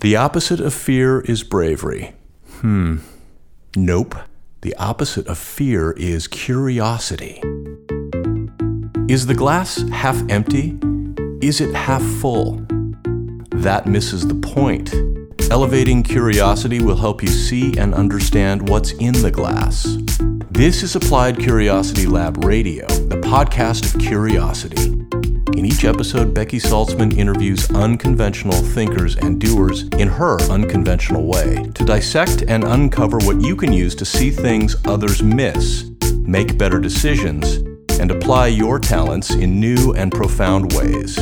The opposite of fear is bravery. Hmm. Nope. The opposite of fear is curiosity. Is the glass half empty? Is it half full? That misses the point. Elevating curiosity will help you see and understand what's in the glass. This is Applied Curiosity Lab Radio, the podcast of curiosity. In each episode, Becky Saltzman interviews unconventional thinkers and doers in her unconventional way to dissect and uncover what you can use to see things others miss, make better decisions, and apply your talents in new and profound ways.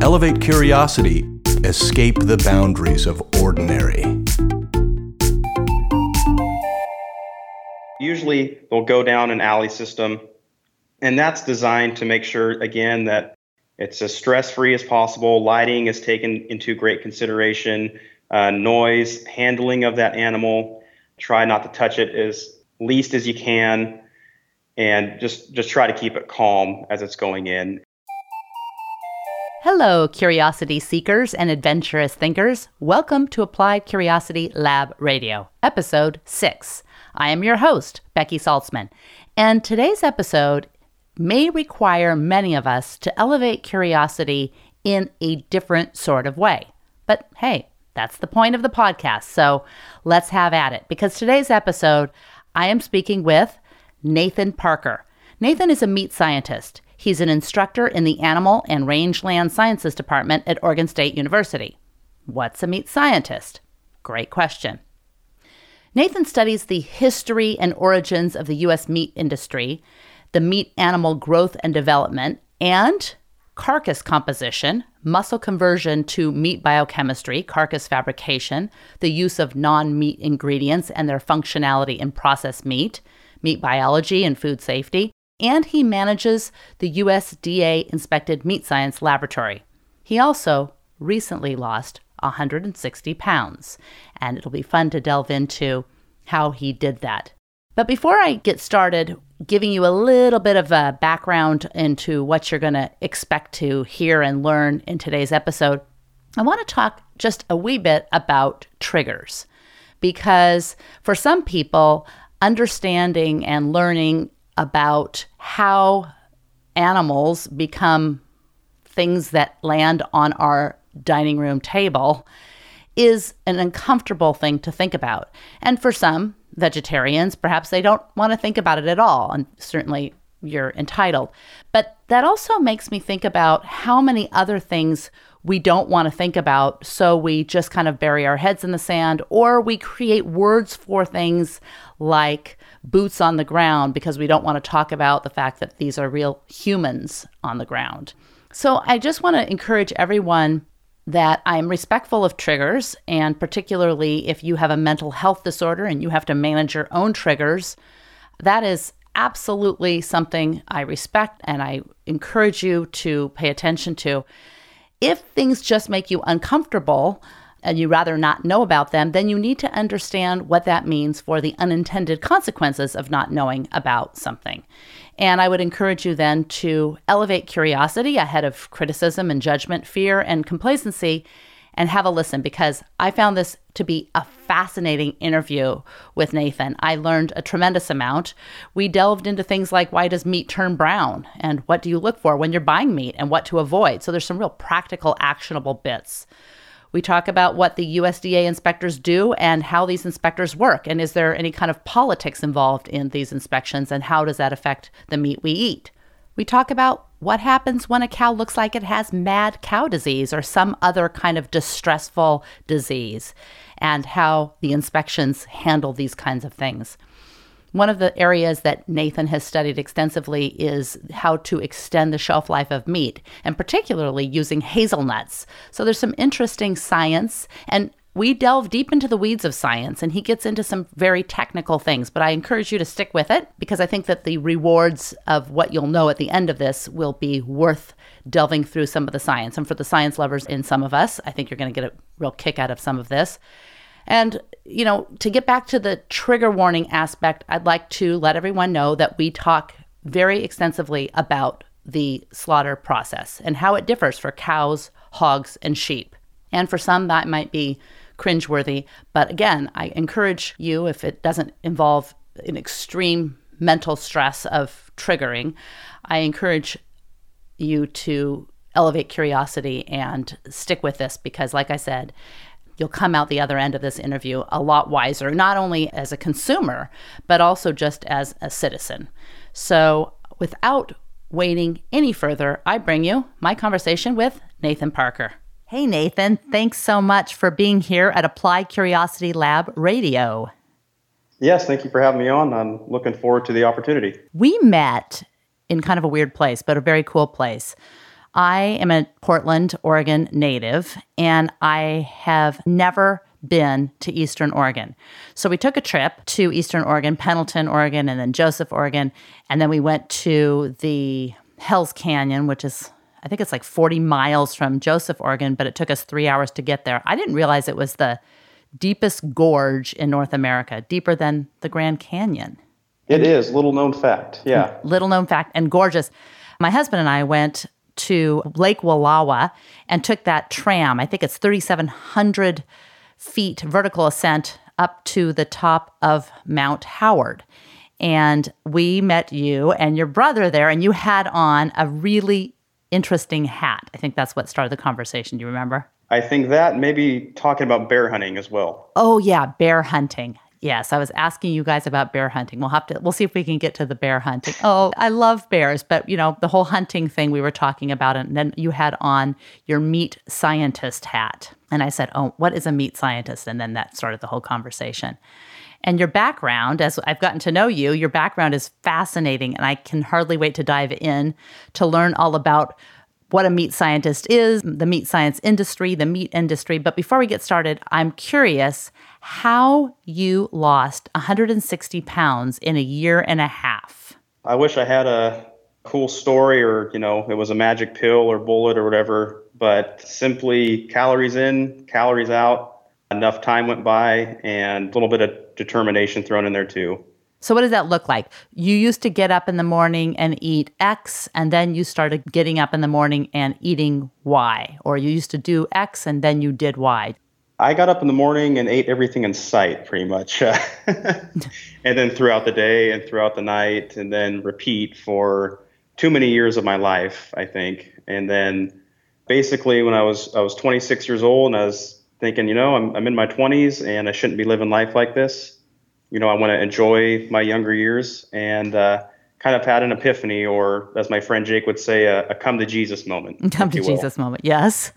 Elevate curiosity, escape the boundaries of ordinary. Usually, they'll go down an alley system, and that's designed to make sure, again, that it's as stress free as possible. Lighting is taken into great consideration. Uh, noise, handling of that animal. Try not to touch it as least as you can, and just just try to keep it calm as it's going in. Hello, curiosity seekers and adventurous thinkers. Welcome to Applied Curiosity Lab Radio, episode 6. I am your host, Becky Saltzman, and today's episode may require many of us to elevate curiosity in a different sort of way. But hey, that's the point of the podcast. So let's have at it. Because today's episode, I am speaking with Nathan Parker. Nathan is a meat scientist. He's an instructor in the Animal and Rangeland Sciences Department at Oregon State University. What's a meat scientist? Great question. Nathan studies the history and origins of the U.S. meat industry the meat animal growth and development, and carcass composition, muscle conversion to meat biochemistry, carcass fabrication, the use of non meat ingredients and their functionality in processed meat, meat biology and food safety, and he manages the USDA inspected meat science laboratory. He also recently lost 160 pounds, and it'll be fun to delve into how he did that. But before I get started, giving you a little bit of a background into what you're going to expect to hear and learn in today's episode, I want to talk just a wee bit about triggers. Because for some people, understanding and learning about how animals become things that land on our dining room table is an uncomfortable thing to think about. And for some, vegetarians, perhaps they don't want to think about it at all. And certainly you're entitled. But that also makes me think about how many other things we don't want to think about. So we just kind of bury our heads in the sand, or we create words for things like boots on the ground because we don't want to talk about the fact that these are real humans on the ground. So I just want to encourage everyone that I'm respectful of triggers, and particularly if you have a mental health disorder and you have to manage your own triggers, that is absolutely something I respect and I encourage you to pay attention to. If things just make you uncomfortable, and you rather not know about them, then you need to understand what that means for the unintended consequences of not knowing about something. And I would encourage you then to elevate curiosity ahead of criticism and judgment, fear and complacency, and have a listen because I found this to be a fascinating interview with Nathan. I learned a tremendous amount. We delved into things like why does meat turn brown and what do you look for when you're buying meat and what to avoid. So there's some real practical, actionable bits. We talk about what the USDA inspectors do and how these inspectors work. And is there any kind of politics involved in these inspections and how does that affect the meat we eat? We talk about what happens when a cow looks like it has mad cow disease or some other kind of distressful disease and how the inspections handle these kinds of things. One of the areas that Nathan has studied extensively is how to extend the shelf life of meat, and particularly using hazelnuts. So there's some interesting science, and we delve deep into the weeds of science, and he gets into some very technical things. But I encourage you to stick with it because I think that the rewards of what you'll know at the end of this will be worth delving through some of the science. And for the science lovers in some of us, I think you're going to get a real kick out of some of this. And, you know, to get back to the trigger warning aspect, I'd like to let everyone know that we talk very extensively about the slaughter process and how it differs for cows, hogs, and sheep. And for some, that might be cringeworthy. But again, I encourage you, if it doesn't involve an extreme mental stress of triggering, I encourage you to elevate curiosity and stick with this because, like I said, you'll come out the other end of this interview a lot wiser, not only as a consumer, but also just as a citizen. So, without waiting any further, I bring you my conversation with Nathan Parker. Hey, Nathan, thanks so much for being here at Applied Curiosity Lab Radio. Yes, thank you for having me on. I'm looking forward to the opportunity. We met in kind of a weird place, but a very cool place. I am a Portland, Oregon native, and I have never been to Eastern Oregon. So we took a trip to Eastern Oregon, Pendleton, Oregon, and then Joseph, Oregon. And then we went to the Hells Canyon, which is, I think it's like 40 miles from Joseph, Oregon, but it took us three hours to get there. I didn't realize it was the deepest gorge in North America, deeper than the Grand Canyon. It is, little known fact. Yeah. Little known fact and gorgeous. My husband and I went to Lake Wallowa and took that tram. I think it's 3,700 feet vertical ascent up to the top of Mount Howard. And we met you and your brother there, and you had on a really interesting hat. I think that's what started the conversation. Do you remember? I think that maybe talking about bear hunting as well. Oh, yeah, bear hunting. Yes, I was asking you guys about bear hunting. We'll have to we'll see if we can get to the bear hunting. Oh, I love bears, but you know, the whole hunting thing we were talking about and then you had on your meat scientist hat. And I said, "Oh, what is a meat scientist?" And then that started the whole conversation. And your background, as I've gotten to know you, your background is fascinating and I can hardly wait to dive in to learn all about what a meat scientist is, the meat science industry, the meat industry. But before we get started, I'm curious how you lost 160 pounds in a year and a half. I wish I had a cool story or, you know, it was a magic pill or bullet or whatever, but simply calories in, calories out. Enough time went by and a little bit of determination thrown in there too. So, what does that look like? You used to get up in the morning and eat X, and then you started getting up in the morning and eating Y, or you used to do X and then you did Y. I got up in the morning and ate everything in sight pretty much. and then throughout the day and throughout the night, and then repeat for too many years of my life, I think. And then basically, when I was I was 26 years old, and I was thinking, you know, I'm I'm in my 20s and I shouldn't be living life like this you know, I want to enjoy my younger years and uh, kind of had an epiphany, or as my friend Jake would say, a, a come to Jesus moment. Come to Jesus moment, yes.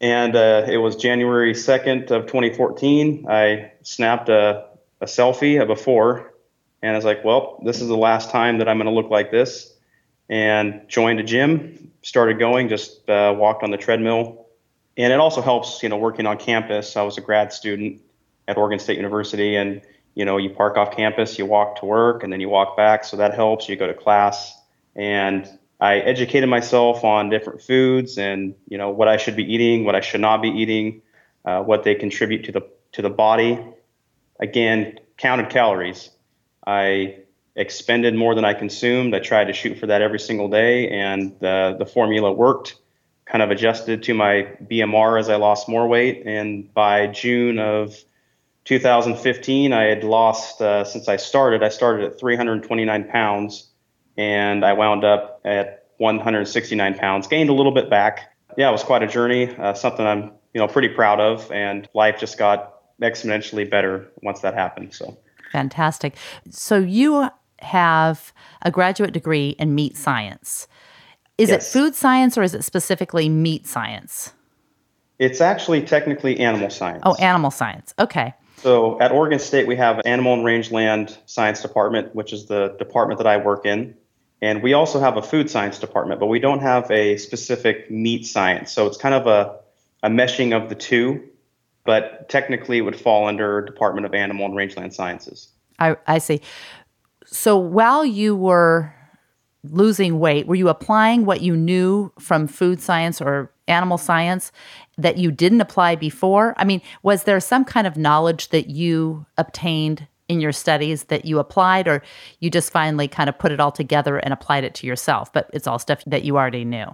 And uh, it was January 2nd of 2014. I snapped a, a selfie, a before, and I was like, well, this is the last time that I'm going to look like this. And joined a gym, started going, just uh, walked on the treadmill. And it also helps, you know, working on campus. I was a grad student at Oregon State University, and you know, you park off campus, you walk to work, and then you walk back. So that helps. You go to class, and I educated myself on different foods and you know what I should be eating, what I should not be eating, uh, what they contribute to the to the body. Again, counted calories. I expended more than I consumed. I tried to shoot for that every single day, and the the formula worked. Kind of adjusted to my BMR as I lost more weight, and by June of 2015, I had lost, uh, since I started, I started at 329 pounds and I wound up at 169 pounds, gained a little bit back. Yeah, it was quite a journey, uh, something I'm, you know, pretty proud of and life just got exponentially better once that happened. So fantastic. So you have a graduate degree in meat science. Is yes. it food science or is it specifically meat science? It's actually technically animal science. Oh, animal science. Okay. So at Oregon State, we have Animal and Rangeland Science Department, which is the department that I work in. And we also have a food science department, but we don't have a specific meat science. So it's kind of a, a meshing of the two, but technically it would fall under Department of Animal and Rangeland Sciences. I, I see. So while you were losing weight, were you applying what you knew from food science or animal science that you didn't apply before? I mean, was there some kind of knowledge that you obtained in your studies that you applied, or you just finally kind of put it all together and applied it to yourself? But it's all stuff that you already knew.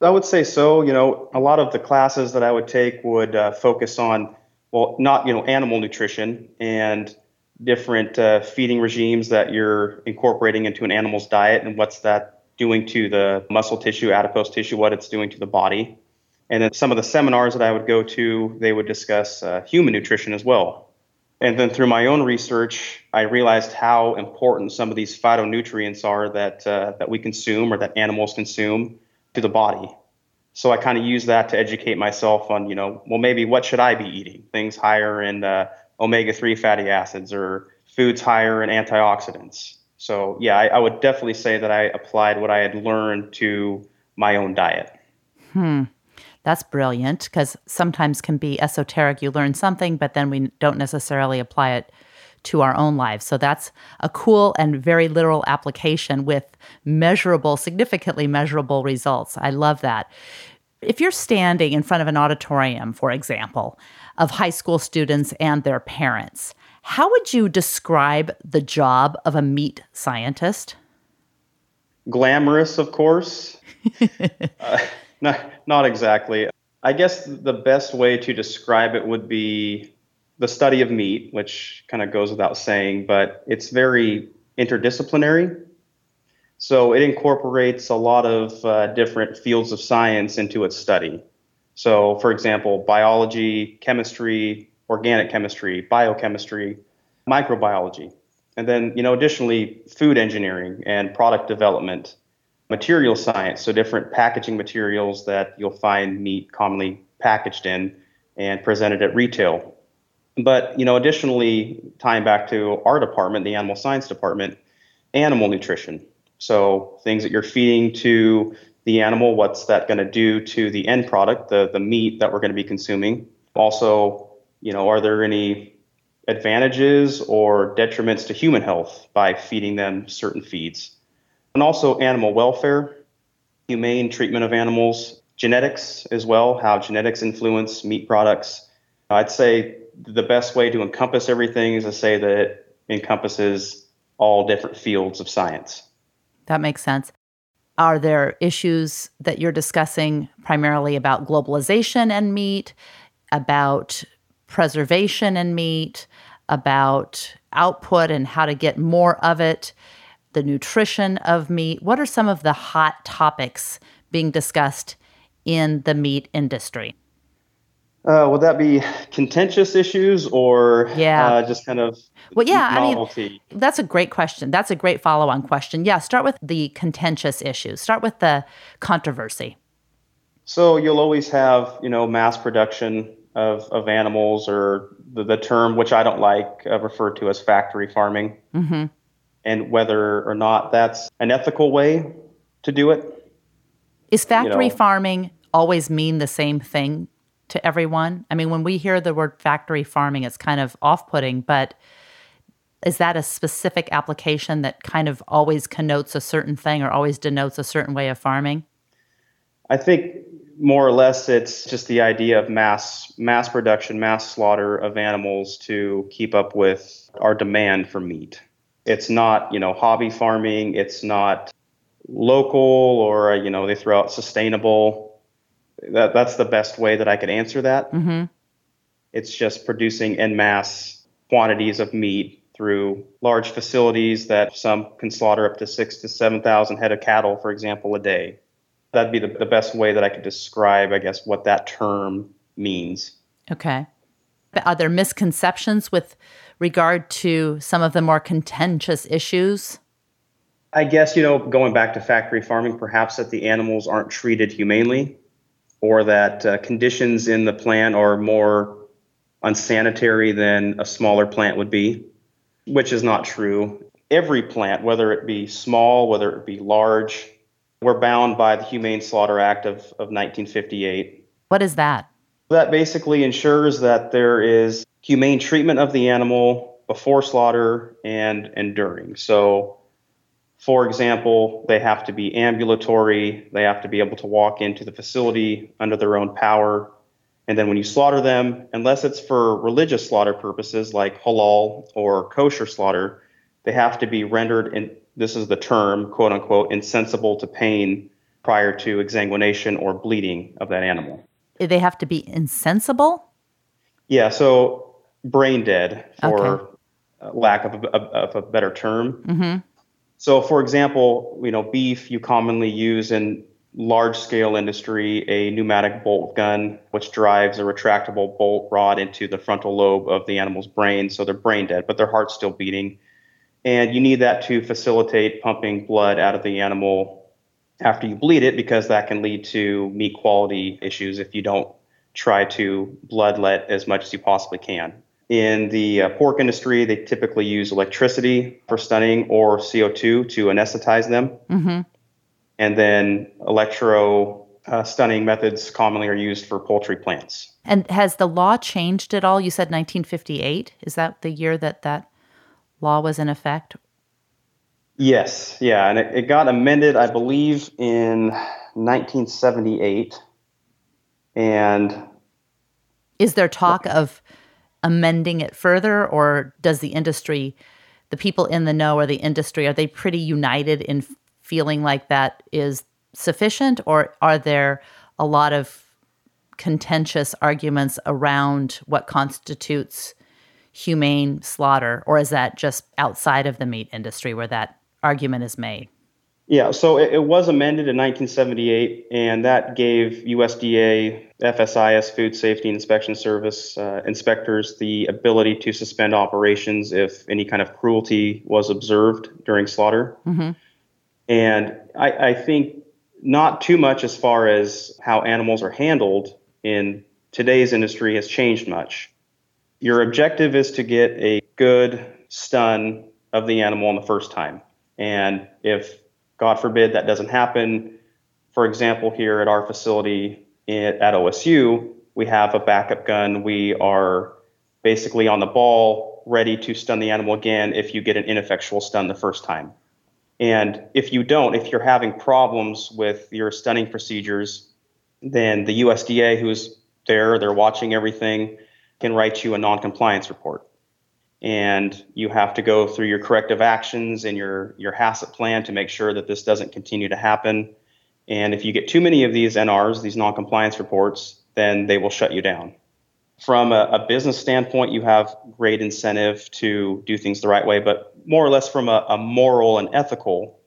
I would say so. You know, a lot of the classes that I would take would uh, focus on, well, not, you know, animal nutrition and different uh, feeding regimes that you're incorporating into an animal's diet and what's that doing to the muscle tissue, adipose tissue, what it's doing to the body. And then some of the seminars that I would go to, they would discuss uh, human nutrition as well. And then through my own research, I realized how important some of these phytonutrients are that uh, that we consume or that animals consume to the body. So I kind of use that to educate myself on, you know, well, maybe what should I be eating? Things higher in uh, omega-3 fatty acids or foods higher in antioxidants. So yeah, I, I, would definitely say that I applied what I had learned to my own diet. Hmm. That's brilliant because sometimes can be esoteric. You learn something, but then we don't necessarily apply it to our own lives. So that's a cool and very literal application with measurable, significantly measurable results. I love that. If you're standing in front of an auditorium, for example, of high school students and their parents, how would you describe the job of a meat scientist? Glamorous, of course. uh, not, not exactly. I guess the best way to describe it would be the study of meat, which kind of goes without saying, but it's very interdisciplinary. So it incorporates a lot of uh, different fields of science into its study. So, for example, biology, chemistry, organic chemistry, biochemistry, microbiology. And then, you know, additionally, food engineering and product development, material science, so different packaging materials that you'll find meat commonly packaged in and presented at retail. But, you know, additionally, tying back to our department, the animal science department, animal nutrition. So things that you're feeding to the animal, what's that going to do to the end product, the, the meat that we're going to be consuming. Also, you know, are there any advantages or detriments to human health by feeding them certain feeds? And also animal welfare, humane treatment of animals, genetics as well, how genetics influence meat products. I'd say the best way to encompass everything is to say that it encompasses all different fields of science. That makes sense. Are there issues that you're discussing primarily about globalization and meat, about preservation and meat, about output and how to get more of it, the nutrition of meat? What are some of the hot topics being discussed in the meat industry? Uh, would that be contentious issues or yeah. Uh, just kind of well, yeah, novelty? I mean, that's a great question. That's a great follow on question. Yeah, start with the contentious issues. Start with the controversy. So you'll always have, you know, mass production of, of animals or the, the term, which I don't like, uh, referred to as factory farming. Mm-hmm. And whether or not that's an ethical way to do it. Is factory you know, farming always mean the same thing to everyone? I mean, when we hear the word factory farming, it's kind of off putting, but is that a specific application that kind of always connotes a certain thing or always denotes a certain way of farming? I think more or less it's just the idea of mass mass production, mass slaughter of animals to keep up with our demand for meat. It's not, you know, hobby farming, it's not local or you know, they throw out sustainable that that's the best way that I could answer that. Mm-hmm. It's just producing en masse quantities of meat through large facilities that some can slaughter up to six to seven thousand head of cattle, for example, a day. That'd be the, the best way that I could describe, I guess, what that term means. Okay. Are there misconceptions with regard to some of the more contentious issues? I guess, you know, going back to factory farming, perhaps that the animals aren't treated humanely or that uh, conditions in the plant are more unsanitary than a smaller plant would be, which is not true. Every plant, whether it be small, whether it be large, we're bound by the Humane Slaughter Act of, of 1958. What is that? That basically ensures that there is humane treatment of the animal before slaughter and, and during. So for example, they have to be ambulatory, they have to be able to walk into the facility under their own power. And then when you slaughter them, unless it's for religious slaughter purposes like halal or kosher slaughter, they have to be rendered, in, this is the term, quote unquote, insensible to pain prior to exsanguination or bleeding of that animal. They have to be insensible? Yeah, so brain dead, for okay. lack of a, of a better term. Mm-hmm. So, for example, you know, beef you commonly use in large scale industry a pneumatic bolt gun, which drives a retractable bolt rod into the frontal lobe of the animal's brain. So they're brain dead, but their heart's still beating. And you need that to facilitate pumping blood out of the animal after you bleed it, because that can lead to meat quality issues if you don't try to bloodlet as much as you possibly can. In the uh, pork industry, they typically use electricity for stunning or CO2 to anesthetize them. Mm-hmm. And then electro uh, stunning methods commonly are used for poultry plants. And has the law changed at all? You said 1958. Is that the year that that law was in effect? Yes, yeah, and it, it got amended, I believe, in 1978. And is there talk of amending it further, or does the industry, the people in the know, or the industry, are they pretty united in feeling like that is sufficient, or are there a lot of contentious arguments around what constitutes humane slaughter, or is that just outside of the meat industry where that argument is made? Yeah, so it, it was amended in 1978, and that gave USDA, FSIS, Food Safety Inspection Service uh, inspectors the ability to suspend operations if any kind of cruelty was observed during slaughter. Mm-hmm. And I, I think not too much as far as how animals are handled in today's industry has changed much your objective is to get a good stun of the animal on the first time. And if, God forbid, that doesn't happen, for example, here at our facility at OSU, we have a backup gun. We are basically on the ball, ready to stun the animal again if you get an ineffectual stun the first time. And if you don't, if you're having problems with your stunning procedures, then the USDA, who's there, they're watching everything, can write you a non-compliance report. And you have to go through your corrective actions and your, your HACCP plan to make sure that this doesn't continue to happen. And if you get too many of these NRs, these non-compliance reports, then they will shut you down. From a, a business standpoint, you have great incentive to do things the right way, but more or less from a, a moral and ethical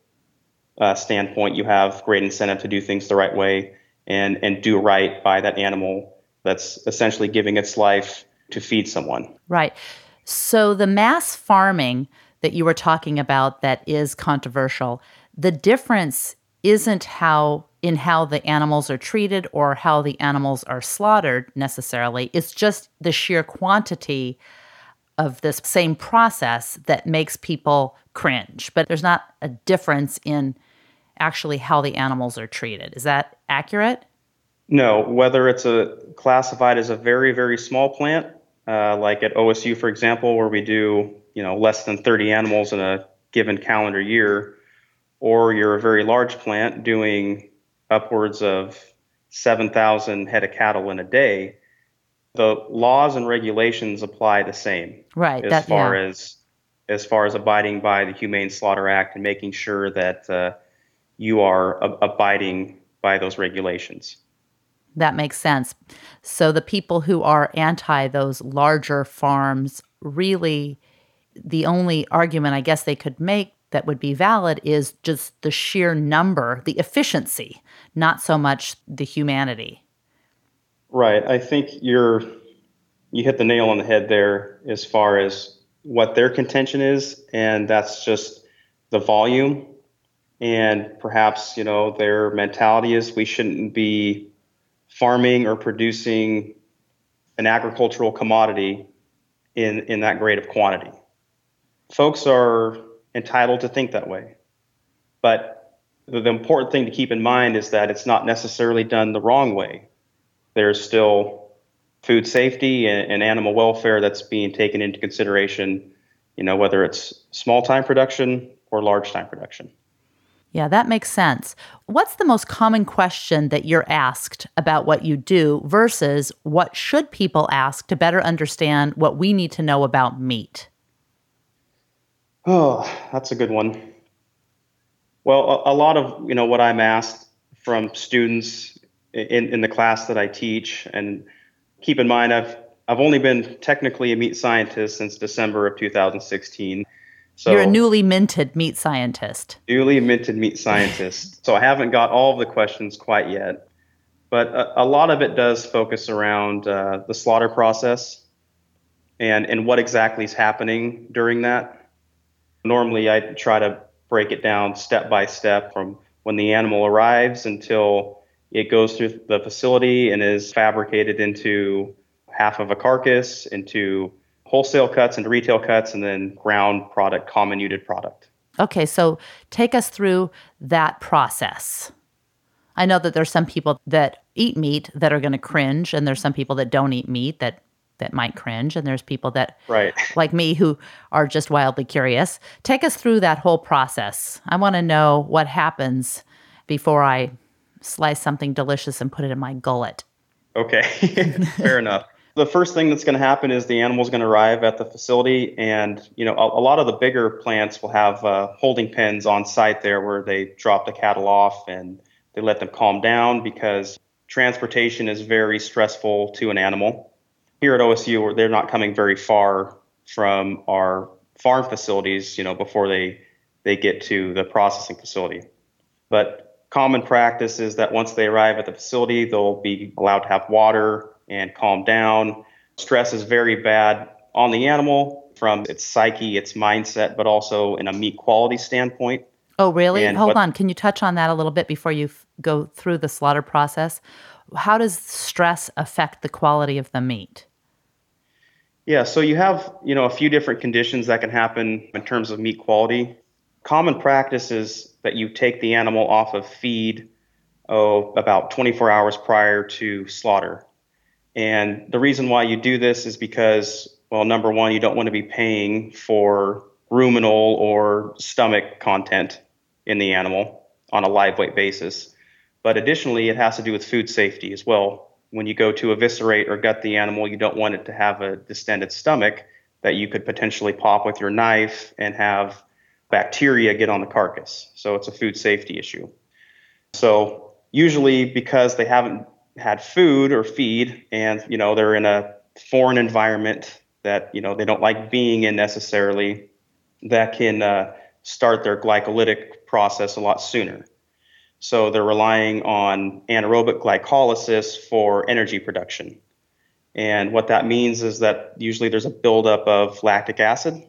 uh, standpoint, you have great incentive to do things the right way and, and do right by that animal that's essentially giving its life to feed someone. Right. So the mass farming that you were talking about that is controversial, the difference isn't how in how the animals are treated or how the animals are slaughtered necessarily. It's just the sheer quantity of this same process that makes people cringe. But there's not a difference in actually how the animals are treated. Is that accurate? No, whether it's a classified as a very very small plant, uh, like at OSU, for example, where we do you know less than 30 animals in a given calendar year, or you're a very large plant doing upwards of 7,000 head of cattle in a day, the laws and regulations apply the same. Right. As that, far yeah. as as far as abiding by the Humane Slaughter Act and making sure that uh, you are ab- abiding by those regulations. That makes sense. So the people who are anti those larger farms really the only argument I guess they could make that would be valid is just the sheer number, the efficiency, not so much the humanity. Right. I think you're you hit the nail on the head there as far as what their contention is and that's just the volume and perhaps, you know, their mentality is we shouldn't be farming or producing an agricultural commodity in, in that grade of quantity. Folks are entitled to think that way. But the, the important thing to keep in mind is that it's not necessarily done the wrong way. There's still food safety and, and animal welfare that's being taken into consideration, you know, whether it's small time production or large time production. Yeah, that makes sense. What's the most common question that you're asked about what you do versus what should people ask to better understand what we need to know about meat? Oh, that's a good one. Well, a, a lot of, you know, what I'm asked from students in, in the class that I teach. And keep in mind, I've I've only been technically a meat scientist since December of 2016. So You're a newly minted meat scientist. Newly minted meat scientist. so I haven't got all of the questions quite yet, but a, a lot of it does focus around uh, the slaughter process and and what exactly is happening during that. Normally, I try to break it down step by step from when the animal arrives until it goes through the facility and is fabricated into half of a carcass, into wholesale cuts, into retail cuts, and then ground product, comminuted product. Okay, so take us through that process. I know that there's some people that eat meat that are going to cringe, and there's some people that don't eat meat that that might cringe and there's people that right. like me who are just wildly curious. Take us through that whole process. I want to know what happens before i slice something delicious and put it in my gullet. Okay. Fair enough the first thing that's going to happen is the animal's going to arrive at the facility and you know a, a lot of the bigger plants will have uh, holding pens on site there where they drop the cattle off and they let them calm down because transportation is very stressful to an animal here at OSU, they're not coming very far from our farm facilities, you know, before they they get to the processing facility. But common practice is that once they arrive at the facility, they'll be allowed to have water and calm down. Stress is very bad on the animal from its psyche, its mindset, but also in a meat quality standpoint. Oh, really? And Hold what, on. Can you touch on that a little bit before you f- go through the slaughter process? How does stress affect the quality of the meat? Yeah, so you have, you know, a few different conditions that can happen in terms of meat quality. Common practice is that you take the animal off of feed oh, about 24 hours prior to slaughter. And the reason why you do this is because, well, number one, you don't want to be paying for ruminal or stomach content in the animal on a live weight basis. But additionally, it has to do with food safety as well when you go to eviscerate or gut the animal, you don't want it to have a distended stomach that you could potentially pop with your knife and have bacteria get on the carcass. So it's a food safety issue. So usually because they haven't had food or feed and you know they're in a foreign environment that you know they don't like being in necessarily that can uh, start their glycolytic process a lot sooner so they're relying on anaerobic glycolysis for energy production. And what that means is that usually there's a buildup of lactic acid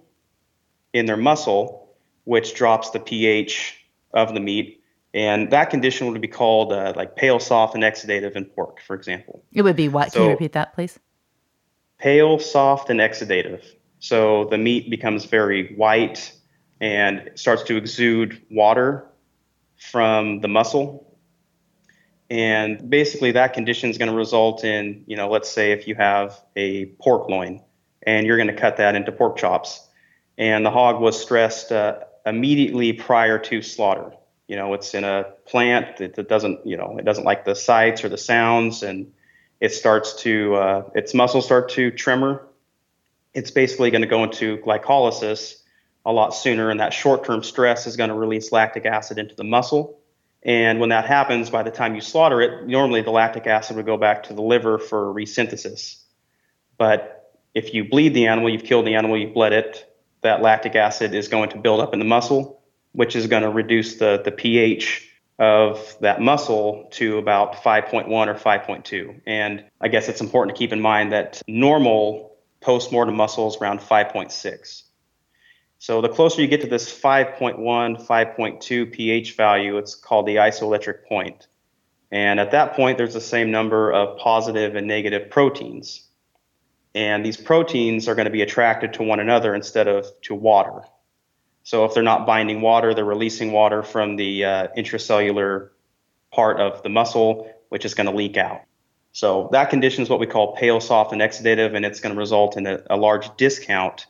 in their muscle, which drops the pH of the meat. And that condition would be called uh, like pale, soft, and exudative in pork, for example. It would be what? So, Can you repeat that, please? Pale, soft, and exudative. So the meat becomes very white and starts to exude water from the muscle. And basically, that condition is going to result in, you know, let's say if you have a pork loin and you're going to cut that into pork chops, and the hog was stressed uh, immediately prior to slaughter. You know, it's in a plant that, that, doesn't, you know, it doesn't like the sights or the sounds, and it starts to, uh, its muscles start to tremor. It's basically going to go into glycolysis, a lot sooner, and that short term stress is going to release lactic acid into the muscle. And when that happens, by the time you slaughter it, normally the lactic acid would go back to the liver for resynthesis. But if you bleed the animal, you've killed the animal, you've bled it, that lactic acid is going to build up in the muscle, which is going to reduce the, the pH of that muscle to about 5.1 or 5.2. And I guess it's important to keep in mind that normal post-mortem muscle is around 5.6. So the closer you get to this 5.1, 5.2 pH value, it's called the isoelectric point. And at that point, there's the same number of positive and negative proteins. And these proteins are going to be attracted to one another instead of to water. So if they're not binding water, they're releasing water from the uh, intracellular part of the muscle, which is going to leak out. So that condition is what we call pale, soft, and exudative, and it's going to result in a, a large discount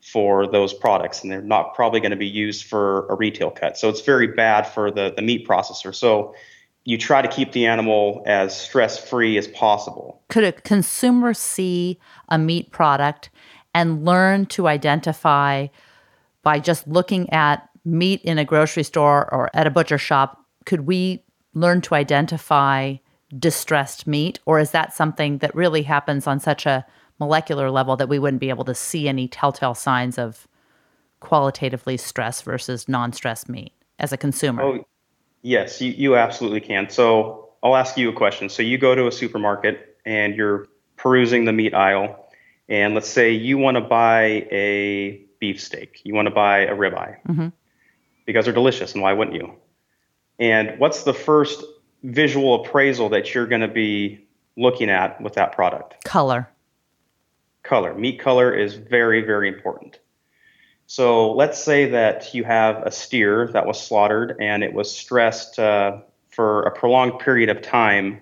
for those products and they're not probably going to be used for a retail cut. So it's very bad for the, the meat processor. So you try to keep the animal as stress free as possible. Could a consumer see a meat product and learn to identify by just looking at meat in a grocery store or at a butcher shop? Could we learn to identify distressed meat, or is that something that really happens on such a molecular level that we wouldn't be able to see any telltale signs of qualitatively stress versus non stress meat as a consumer? Oh, yes, you, you absolutely can. So I'll ask you a question. So you go to a supermarket and you're perusing the meat aisle, and let's say you want to buy a beefsteak, you want to buy a ribeye mm-hmm. because they're delicious, and why wouldn't you? And what's the first visual appraisal that you're going to be looking at with that product? Color. Color. Meat color is very, very important. So let's say that you have a steer that was slaughtered and it was stressed uh, for a prolonged period of time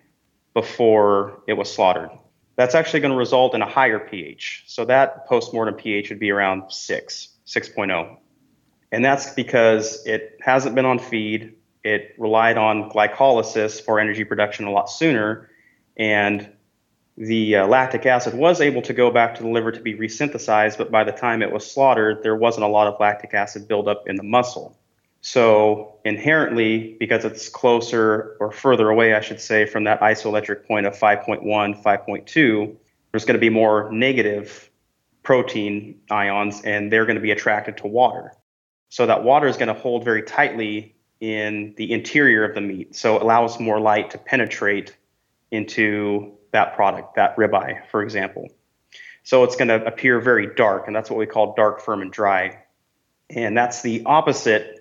before it was slaughtered. That's actually going to result in a higher pH. So that postmortem pH would be around 6, 6.0. And that's because it hasn't been on feed, it relied on glycolysis for energy production a lot sooner, and the uh, lactic acid was able to go back to the liver to be resynthesized, but by the time it was slaughtered, there wasn't a lot of lactic acid buildup in the muscle. So inherently, because it's closer or further away, I should say, from that isoelectric point of 5.1, 5.2, there's going to be more negative protein ions, and they're going to be attracted to water. So that water is going to hold very tightly in the interior of the meat. So it allows more light to penetrate into that product, that ribeye, for example. So it's going to appear very dark, and that's what we call dark, firm, and dry. And that's the opposite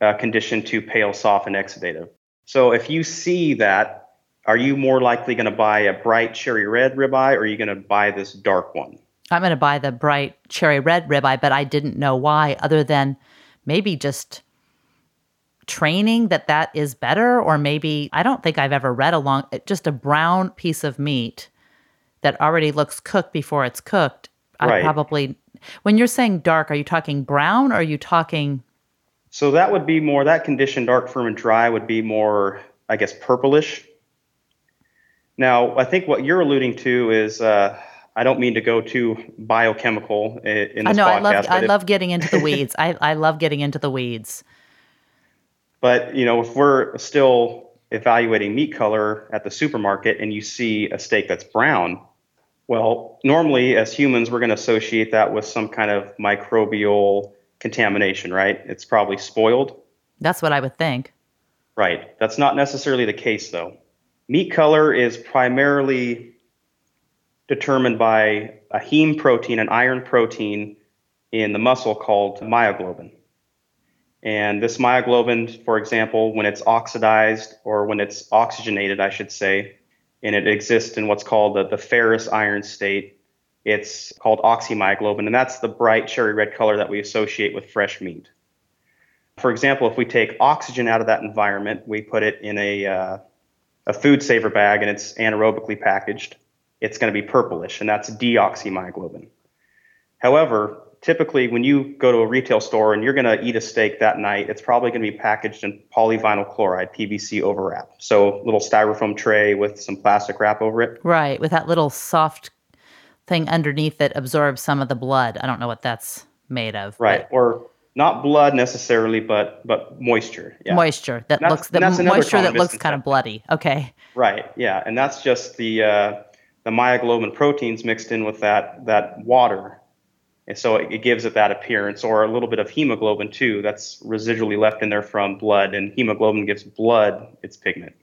uh, condition to pale, soft, and exudative. So if you see that, are you more likely going to buy a bright cherry red ribeye, or are you going to buy this dark one? I'm going to buy the bright cherry red ribeye, but I didn't know why, other than maybe just training that that is better or maybe i don't think i've ever read along just a brown piece of meat that already looks cooked before it's cooked right. i probably when you're saying dark are you talking brown or are you talking so that would be more that condition dark firm and dry would be more i guess purplish now i think what you're alluding to is uh, I don't mean to go too biochemical in this I know podcast, I love I love getting into the weeds. I, I love getting into the weeds. But you know, if we're still evaluating meat color at the supermarket and you see a steak that's brown, well, normally as humans, we're going to associate that with some kind of microbial contamination, right? It's probably spoiled. That's what I would think. Right. That's not necessarily the case, though. Meat color is primarily determined by a heme protein, an iron protein in the muscle called myoglobin. And this myoglobin, for example, when it's oxidized or when it's oxygenated, I should say, and it exists in what's called the, the ferrous iron state, it's called oxymyoglobin, and that's the bright cherry red color that we associate with fresh meat. For example, if we take oxygen out of that environment, we put it in a, uh, a food saver bag and it's anaerobically packaged, it's going to be purplish, and that's deoxymyoglobin. However, typically when you go to a retail store and you're going to eat a steak that night, it's probably going to be packaged in polyvinyl chloride, PVC overwrap. So little styrofoam tray with some plastic wrap over it. Right, with that little soft thing underneath that absorbs some of the blood. I don't know what that's made of. Right, or not blood necessarily, but but moisture. Yeah. Moisture that looks the moisture that looks kind of bloody. Okay. Right. Yeah, and that's just the uh, the myoglobin proteins mixed in with that that water and so it, it, gives it that appearance, or a little bit of hemoglobin too, that's residually left in there from blood, and hemoglobin gives blood its pigment.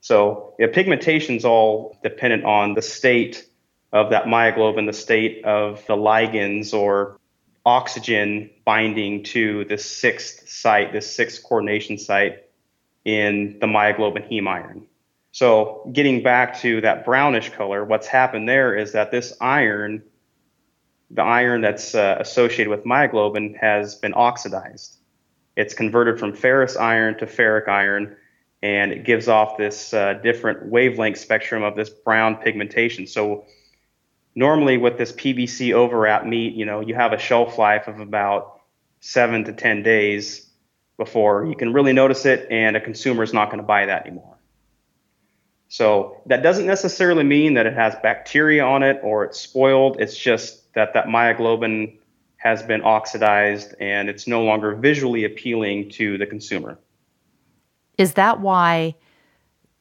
So yeah, pigmentation is all dependent on the state of that myoglobin, the state of the ligands or oxygen binding to the sixth site, this sixth coordination site in the myoglobin heme iron. So getting back to that brownish color, what's happened there is that this iron the iron that's uh, associated with myoglobin has been oxidized. It's converted from ferrous iron to ferric iron, and it gives off this uh, different wavelength spectrum of this brown pigmentation. So normally with this PVC overwrap meat, you know, you have a shelf life of about seven to 10 days before you can really notice it, and a consumer is not going to buy that anymore. So that doesn't necessarily mean that it has bacteria on it or it's spoiled. It's just that that myoglobin has been oxidized and it's no longer visually appealing to the consumer. Is that why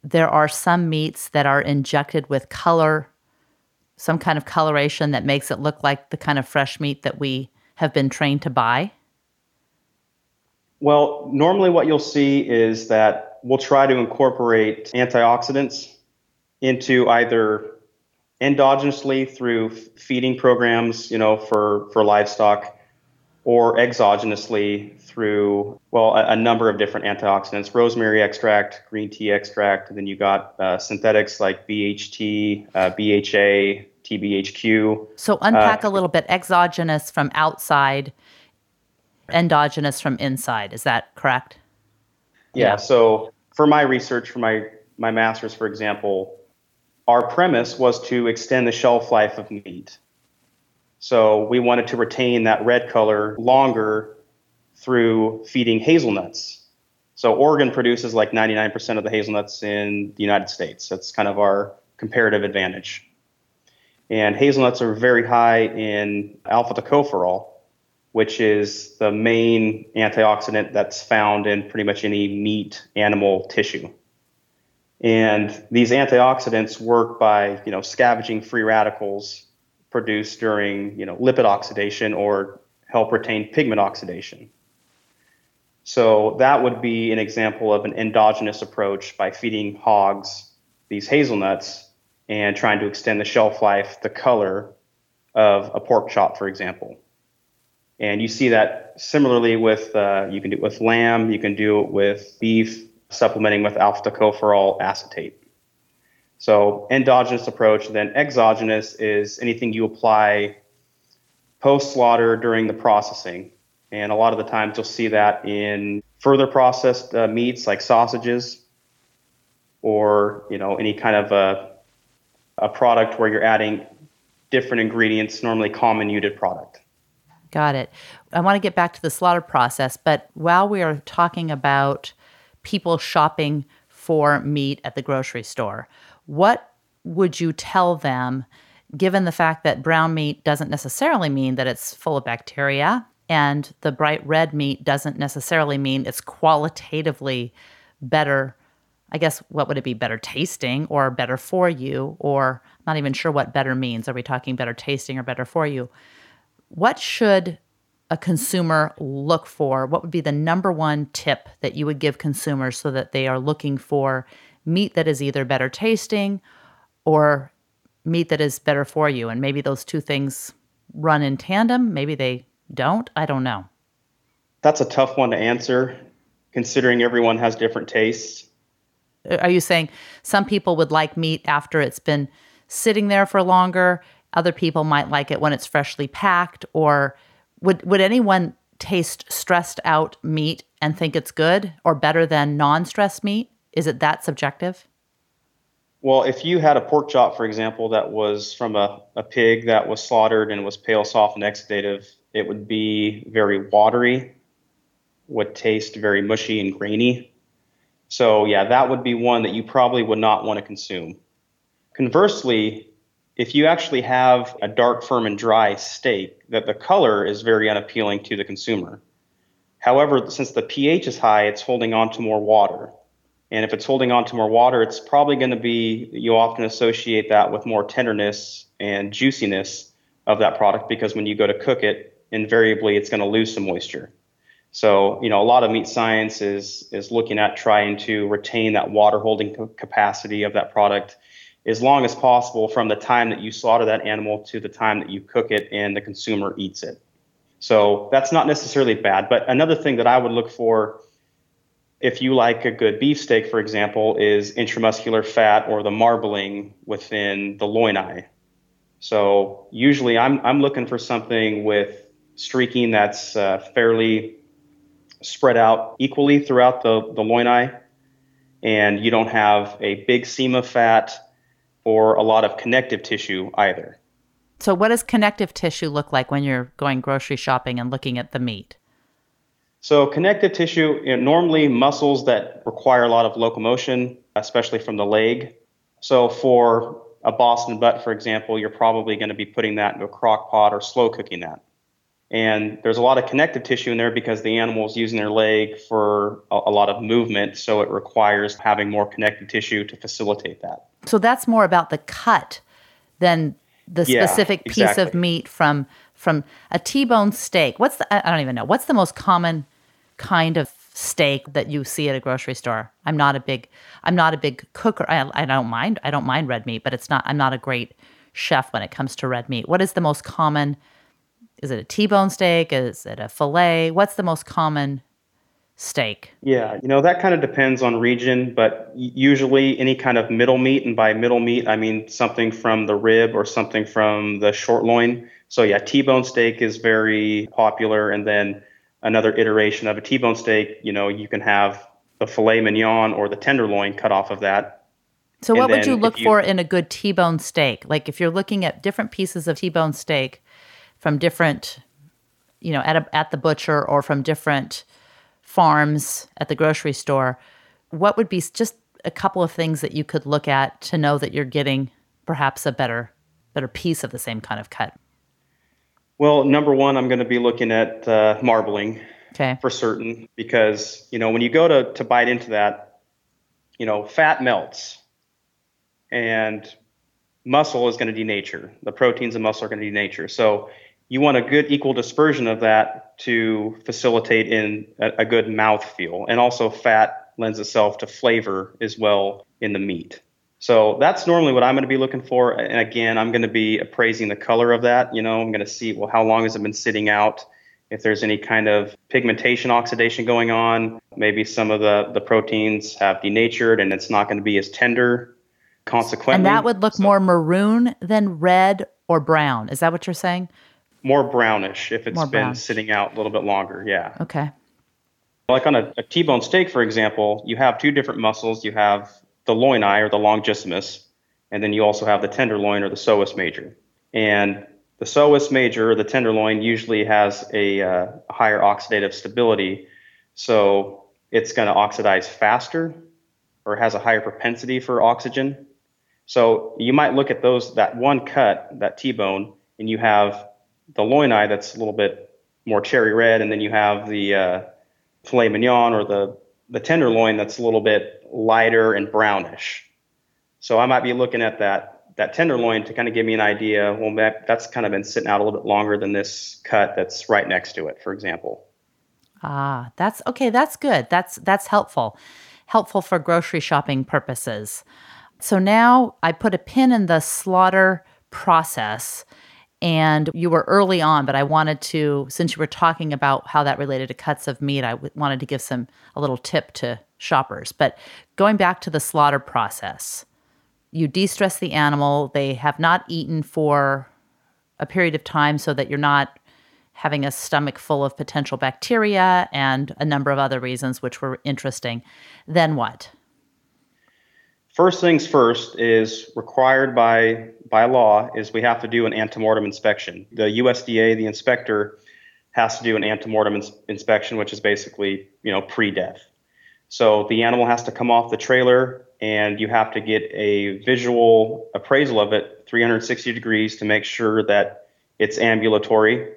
there are some meats that are injected with color, some kind of coloration that makes it look like the kind of fresh meat that we have been trained to buy? Well, normally what you'll see is that we'll try to incorporate antioxidants into either endogenously through feeding programs, you know, for, for livestock, or exogenously through, well, a, a, number of different antioxidants rosemary extract, green tea extract, and then you got uh, synthetics like BHT, uh, BHA, TBHQ. So unpack uh, a little bit exogenous from outside, endogenous from inside. Is that correct? Yeah. yeah. So for my research, for my, my master's, for example, our premise was to extend the shelf life of meat. So we wanted to retain that red color longer through feeding hazelnuts. So Oregon produces like 99% of the hazelnuts in the United States. That's kind of our comparative advantage. And hazelnuts are very high in alpha tocopherol, which is the main antioxidant that's found in pretty much any meat animal tissue. And these antioxidants work by, you know, scavenging free radicals produced during, you know, lipid oxidation or help retain pigment oxidation. So that would be an example of an endogenous approach by feeding hogs these hazelnuts and trying to extend the shelf life, the color of a pork chop, for example. And you see that similarly with uh, you can do it with lamb, you can do it with beef, supplementing with alpha tocopherol acetate. So endogenous approach, then exogenous is anything you apply post slaughter during the processing. And a lot of the times you'll see that in further processed uh, meats like sausages or, you know, any kind of a, a product where you're adding different ingredients, normally common comminuted product. Got it. I want to get back to the slaughter process, but while we are talking about people shopping for meat at the grocery store. What would you tell them, given the fact that brown meat doesn't necessarily mean that it's full of bacteria, and the bright red meat doesn't necessarily mean it's qualitatively better? I guess what would it be better tasting or better for you? Or not even sure what better means. Are we talking better tasting or better for you? What should a consumer look for? What would be the number one tip that you would give consumers so that they are looking for meat that is either better tasting or meat that is better for you? And maybe those two things run in tandem, maybe they don't. I don't know. That's a tough one to answer considering everyone has different tastes. Are you saying some people would like meat after it's been sitting there for longer? Other people might like it when it's freshly packed or would would anyone taste stressed out meat and think it's good or better than non-stressed meat? Is it that subjective? Well, if you had a pork chop, for example, that was from a, a pig that was slaughtered and was pale, soft, and exudative, it would be very watery, would taste very mushy and grainy. So, yeah, that would be one that you probably would not want to consume. Conversely, if you actually have a dark, firm, and dry steak, that the color is very unappealing to the consumer. However, since the pH is high, it's holding on to more water. And if it's holding on to more water, it's probably going to be, you often associate that with more tenderness and juiciness of that product because when you go to cook it, invariably it's going to lose some moisture. So, you know, a lot of meat science is, is looking at trying to retain that water holding capacity of that product as long as possible from the time that you slaughter that animal to the time that you cook it and the consumer eats it. So that's not necessarily bad. But another thing that I would look for if you like a good beefsteak, for example, is intramuscular fat or the marbling within the loin eye. So usually I'm, I'm looking for something with streaking that's uh, fairly spread out equally throughout the, the loin and you don't have a big seam of fat or a lot of connective tissue either. So, what does connective tissue look like when you're going grocery shopping and looking at the meat? So, connective tissue, you know, normally muscles that require a lot of locomotion, especially from the leg. So, for a Boston butt, for example, you're probably going to be putting that into a crock pot or slow cooking that. And there's a lot of connective tissue in there because the animal is using their leg for a, a lot of movement. So it requires having more connective tissue to facilitate that. So that's more about the cut than the Yeah, specific piece of meat from from a T-bone steak. What's the I I don't even know. What's the most common kind of steak that you see at a grocery store? I'm not a big I'm not a big cooker. I, I don't mind I don't mind red meat, but it's not I'm not a great chef when it comes to red meat. What is the most common is it a T-bone steak? Is it a fillet? What's the most common steak? Yeah, you know, that kind of depends on region, but usually any kind of middle meat, and by middle meat, I mean something from the rib or something from the short loin. So, yeah, T bone steak is very popular. And then another iteration of a T bone steak, you know, you can have the filet mignon or the tenderloin cut off of that. So, And what would you look you- for in a good T-bone steak? Like, if you're looking at different pieces of T-bone steak from different, you know, at a, at the butcher or from different farms at the grocery store, what would be just a couple of things that you could look at to know that you're getting perhaps a better better piece of the same kind of cut? Well, number one, I'm going to be looking at uh, marbling. Okay. for certain because you know when you go to to bite into that you know fat melts and muscle is going to denature the proteins in muscle are going to denature so you want a good equal dispersion of that to facilitate in a, a good mouth feel and also fat lends itself to flavor as well in the meat so that's normally what i'm going to be looking for and again i'm going to be appraising the color of that you know i'm going to see well how long has it been sitting out if there's any kind of pigmentation oxidation going on, maybe some of the, the proteins have denatured and it's not going to be as tender. Consequently, And that would look more maroon than red or brown. Is that what you're saying? More brownish if it's More been brown. sitting out a little bit longer. Yeah. Okay. Like on a, a T-bone steak, for example, you have two different muscles. You have the loin eye or the longissimus, and then you also have the tenderloin or the psoas major. And the psoas major, or the tenderloin, usually has a uh, higher oxidative stability, so it's going to oxidize faster or has a higher propensity for oxygen. So you might look at those that one cut, that T-bone, and you have the loin eye that's a little bit more cherry red, and then you have the uh, filet mignon or the the tenderloin that's a little bit lighter and brownish. So I might be looking at that that tenderloin to kind of give me an idea. Well, that, that's kind of been sitting out a little bit longer than this cut that's right next to it, for example. Ah, that's okay. That's good. That's that's helpful. Helpful for grocery shopping purposes. So now I put a pin in the slaughter process and you were early on, but I wanted to since you were talking about how that related to cuts of meat, I w- wanted to give some a little tip to shoppers. But going back to the slaughter process, you de-stress the animal, they have not eaten for a period of time so that you're not having a stomach full of potential bacteria and a number of other reasons which were interesting. Then what? First things first is required by by law is we have to do an antemortem inspection. The USDA, the inspector, has to do an antemortem ins- inspection, which is basically you know pre-death. So the animal has to come off the trailer, and you have to get a visual appraisal of it, 360 degrees, to make sure that it's ambulatory,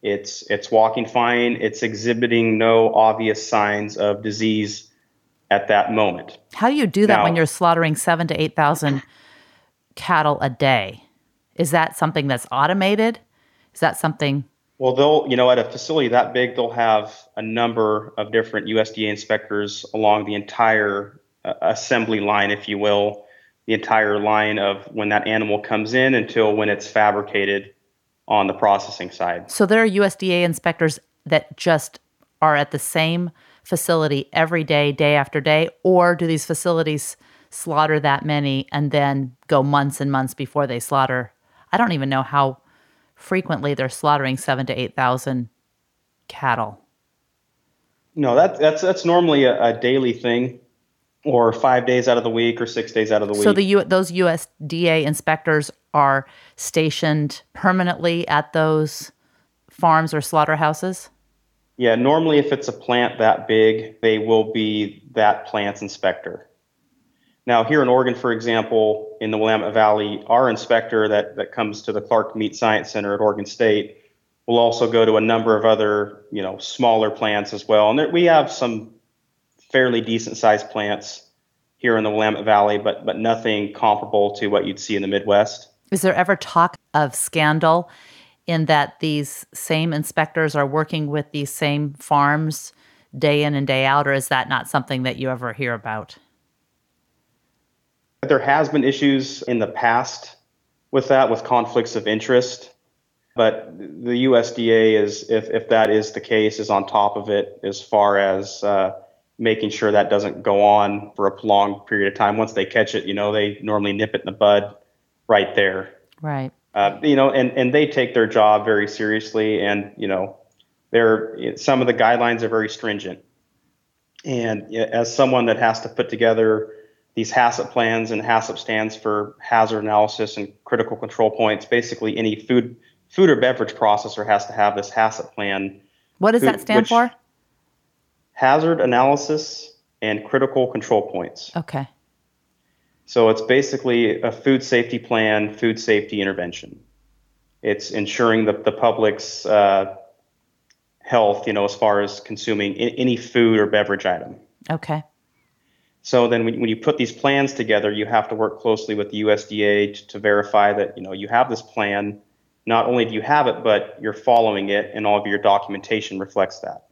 it's it's walking fine, it's exhibiting no obvious signs of disease at that moment. How do you do that when you're slaughtering 7 to 8,000 cattle a day? Is that something that's automated? Is that something Well, they'll, you know, at a facility that big, they'll have a number of different USDA inspectors along the entire uh, assembly line, if you will, the entire line of when that animal comes in until when it's fabricated on the processing side. So there are USDA inspectors that just are at the same facility every day, day after day, or do these facilities slaughter that many and then go months and months before they slaughter? I don't even know how frequently they're slaughtering seven to eight thousand cattle. No, that, that's that's normally a, a daily thing, or five days out of the week, or six days out of the week. So the U- those USDA inspectors are stationed permanently at those farms or slaughterhouses. Yeah, normally if it's a plant that big, they will be that plant's inspector. Now, here in Oregon, for example, in the Willamette Valley, our inspector that, that comes to the Clark Meat Science Center at Oregon State, We'll also go to a number of other, you know, smaller plants as well. And there, we have some fairly decent sized plants here in the Willamette Valley, but but nothing comparable to what you'd see in the Midwest. Is there ever talk of scandal in that these same inspectors are working with these same farms day in and day out, or is that not something that you ever hear about? There has been issues in the past with that, with conflicts of interest. But the USDA is, if, if that is the case, is on top of it as far as uh, making sure that doesn't go on for a prolonged period of time. Once they catch it, you know, they normally nip it in the bud right there. Right. Uh, you know, and, and they take their job very seriously, and you know, they're some of the guidelines are very stringent. And as someone that has to put together these HACCP plans, and HACCP stands for hazard analysis and critical control points. Basically, any food food or beverage processor has to have this HACCP plan. What does that stand for? Hazard analysis and critical control points. Okay. So it's basically a food safety plan, food safety intervention. It's ensuring the, the public's uh, health, you know, as far as consuming any food or beverage item. Okay. So then when, when you put these plans together, you have to work closely with the USDA to, to verify that, you know, you have this plan. Not only do you have it, but you're following it and all of your documentation reflects that.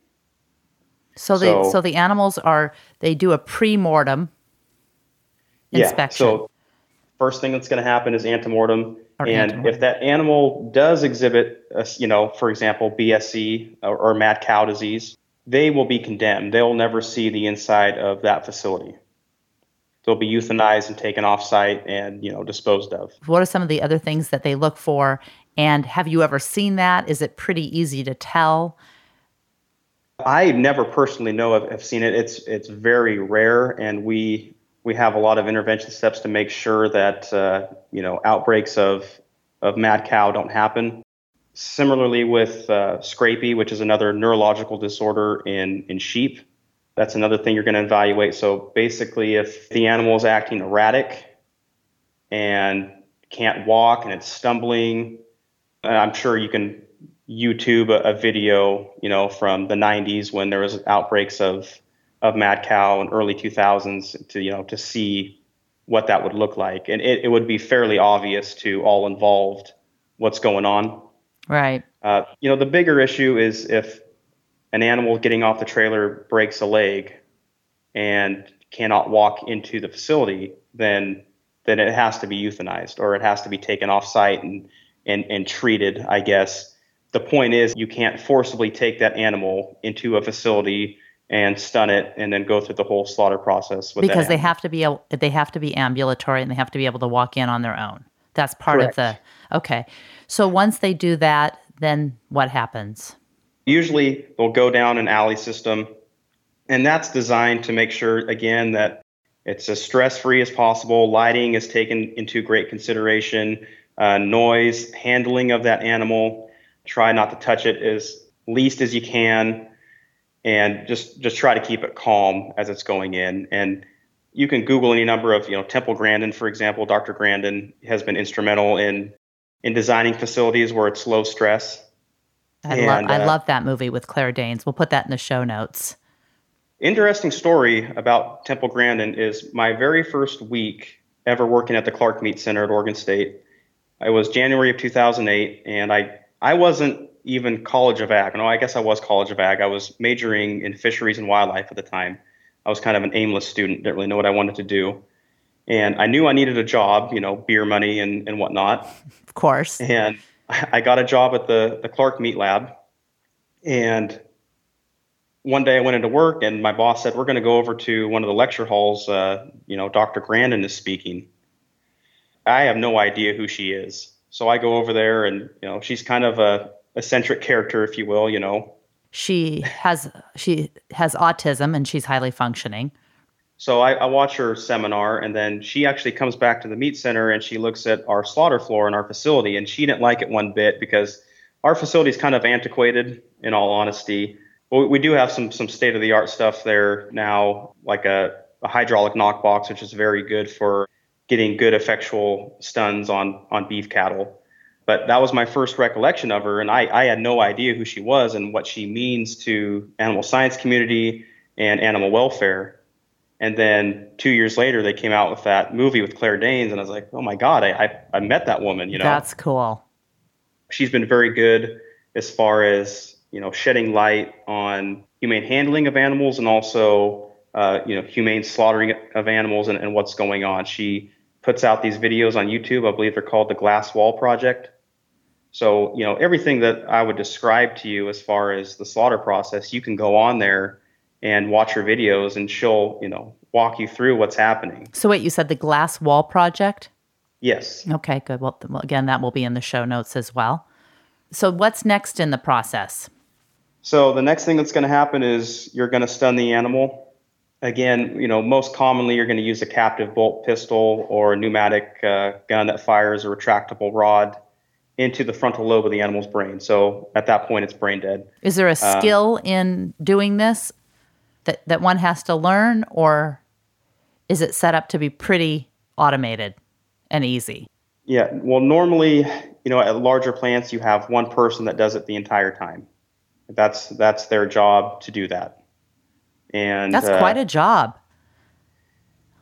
So, so the so the animals are they do a pre-mortem inspection. Yeah, so first thing that's going to happen is antemortem. Or and antemortem. if that animal does exhibit, a, you know, for example, BSE or, or mad cow disease, they will be condemned. They'll never see the inside of that facility. They'll be euthanized and taken off site and you know disposed of. What are some of the other things that they look for? And have you ever seen that? Is it pretty easy to tell? I never personally know of have seen it. It's it's very rare, and we we have a lot of intervention steps to make sure that uh, you know outbreaks of of mad cow don't happen. Similarly, with uh, scrapie, which is another neurological disorder in, in sheep, that's another thing you're going to evaluate. So basically, if the animal is acting erratic and can't walk and it's stumbling, I'm sure you can YouTube a, a, video, you know, from the 90s when there was outbreaks of of mad cow in early 2000s to you know to see what that would look like, and it, it would be fairly obvious to all involved what's going on. Right. Uh, you know, the bigger issue is if an animal getting off the trailer breaks a leg and cannot walk into the facility, then then it has to be euthanized or it has to be taken off site and and, and treated, I guess. The point is you can't forcibly take that animal into a facility and stun it and then go through the whole slaughter process because they have to be able, they have to be ambulatory and they have to be able to walk in on their own. That's part Correct. of the okay. So once they do that, then what happens? Usually they'll go down an alley system, and that's designed to make sure, again, that it's as stress free as possible. Lighting is taken into great consideration, uh, noise, handling of that animal. Try not to touch it as least as you can, and just just try to keep it calm as it's going in. And you can Google any number of, you know, Temple Grandin, for example. Dr. Grandin has been instrumental in in designing facilities where it's low stress. I, and, love, I uh, love that movie with Claire Danes. We'll put that in the show notes. Interesting story about Temple Grandin is my very first week ever working at the Clark Meat Center at Oregon State. It was January of 2008, and I I wasn't even College of Ag. No, I guess I was College of Ag. I was majoring in fisheries and wildlife at the time. I was kind of an aimless student, didn't really know what I wanted to do and I knew I needed a job, you know, beer money and, and whatnot. Of course. And I got a job at the, the Clark Meat Lab. And one day I went into work and my boss said, We're going to go over to one of the lecture halls. Uh, you know, Dr. Grandin is speaking. I have no idea who she is. So I go over there and, you know, she's kind of a eccentric character, if you will, you know. She has she has autism and she's highly functioning. So I, I, watch her seminar, and then she actually comes back to the meat center and she looks at our slaughter floor in our facility, and she didn't like it one bit because our facility is kind of antiquated, in all honesty. But we do have some some state of the art stuff there now, like a, a hydraulic knock box, which is very good for getting good effectual stuns on on beef cattle. But that was my first recollection of her, and I, I had no idea who she was and what she means to animal science community and animal welfare. And then two years later, they came out with that movie with Claire Danes, and I was like, oh my God, I, I, I met that woman, you know? That's cool. She's been very good as far as, you know, shedding light on humane handling of animals and also, uh, you know, humane slaughtering of animals and, and what's going on. She puts out these videos on YouTube. I believe they're called the Glass Wall Project. So, you know, everything that I would describe to you as far as the slaughter process, you can go on there and watch her videos and she'll, you know, walk you through what's happening. So, wait, you said the Glass Wall Project? Yes. Okay, good. Well, again, that will be in the show notes as well. So, what's next in the process? So, the next thing that's going to happen is you're going to stun the animal. Again, you know, most commonly you're going to use a captive bolt pistol or a pneumatic uh, gun that fires a retractable rod into the frontal lobe of the animal's brain. So at that point, it's brain dead. Is there a um, skill um, in doing this that, that one has to learn, or is it set up to be pretty automated and easy? Yeah, well, normally, you know, at larger plants, you have one person that does it the entire time. That's that's their job to do that. And that's uh, quite a job.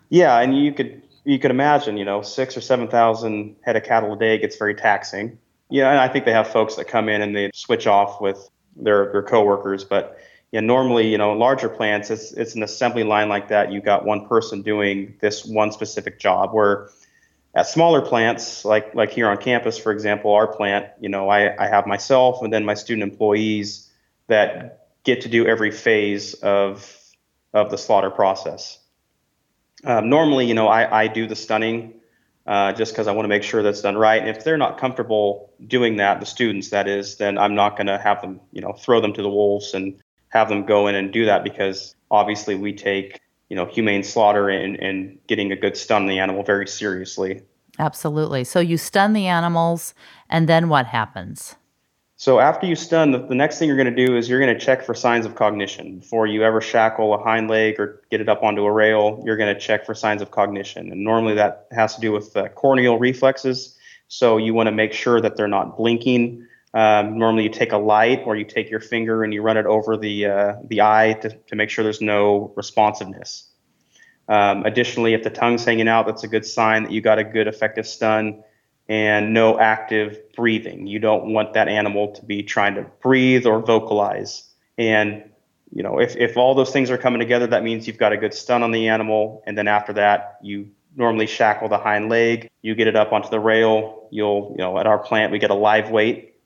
Yeah, and you could you could imagine, you know, six or seven thousand head of cattle a day gets very taxing. Yeah, and I think they have folks that come in and they switch off with their their coworkers, but yeah, normally, you know, larger plants, it's it's an assembly line like that. You got one person doing this one specific job. Where at smaller plants, like like here on campus, for example, our plant, you know, I, I have myself and then my student employees that get to do every phase of of the slaughter process. Um, normally, you know, I, I do the stunning uh, just because I want to make sure that's done right. And if they're not comfortable doing that, the students, that is, then I'm not going to have them, you know, throw them to the wolves and have them go in and do that because obviously we take, you know, humane slaughter and, and getting a good stun the animal very seriously. Absolutely. So you stun the animals, and then what happens? So after you stun, the, the next thing you're going to do is you're going to check for signs of cognition. Before you ever shackle a hind leg or get it up onto a rail, you're going to check for signs of cognition. And normally that has to do with uh, corneal reflexes. So you want to make sure that they're not blinking. Um, normally you take a light or you take your finger and you run it over the uh, the eye to, to make sure there's no responsiveness. Um, additionally, if the tongue's hanging out, that's a good sign that you got a good effective stun and no active breathing. You don't want that animal to be trying to breathe or vocalize. And you know, if, if all those things are coming together, that means you've got a good stun on the animal. And then after that, you normally shackle the hind leg. You get it up onto the rail. You'll, you know, at our plant, we get a live weight.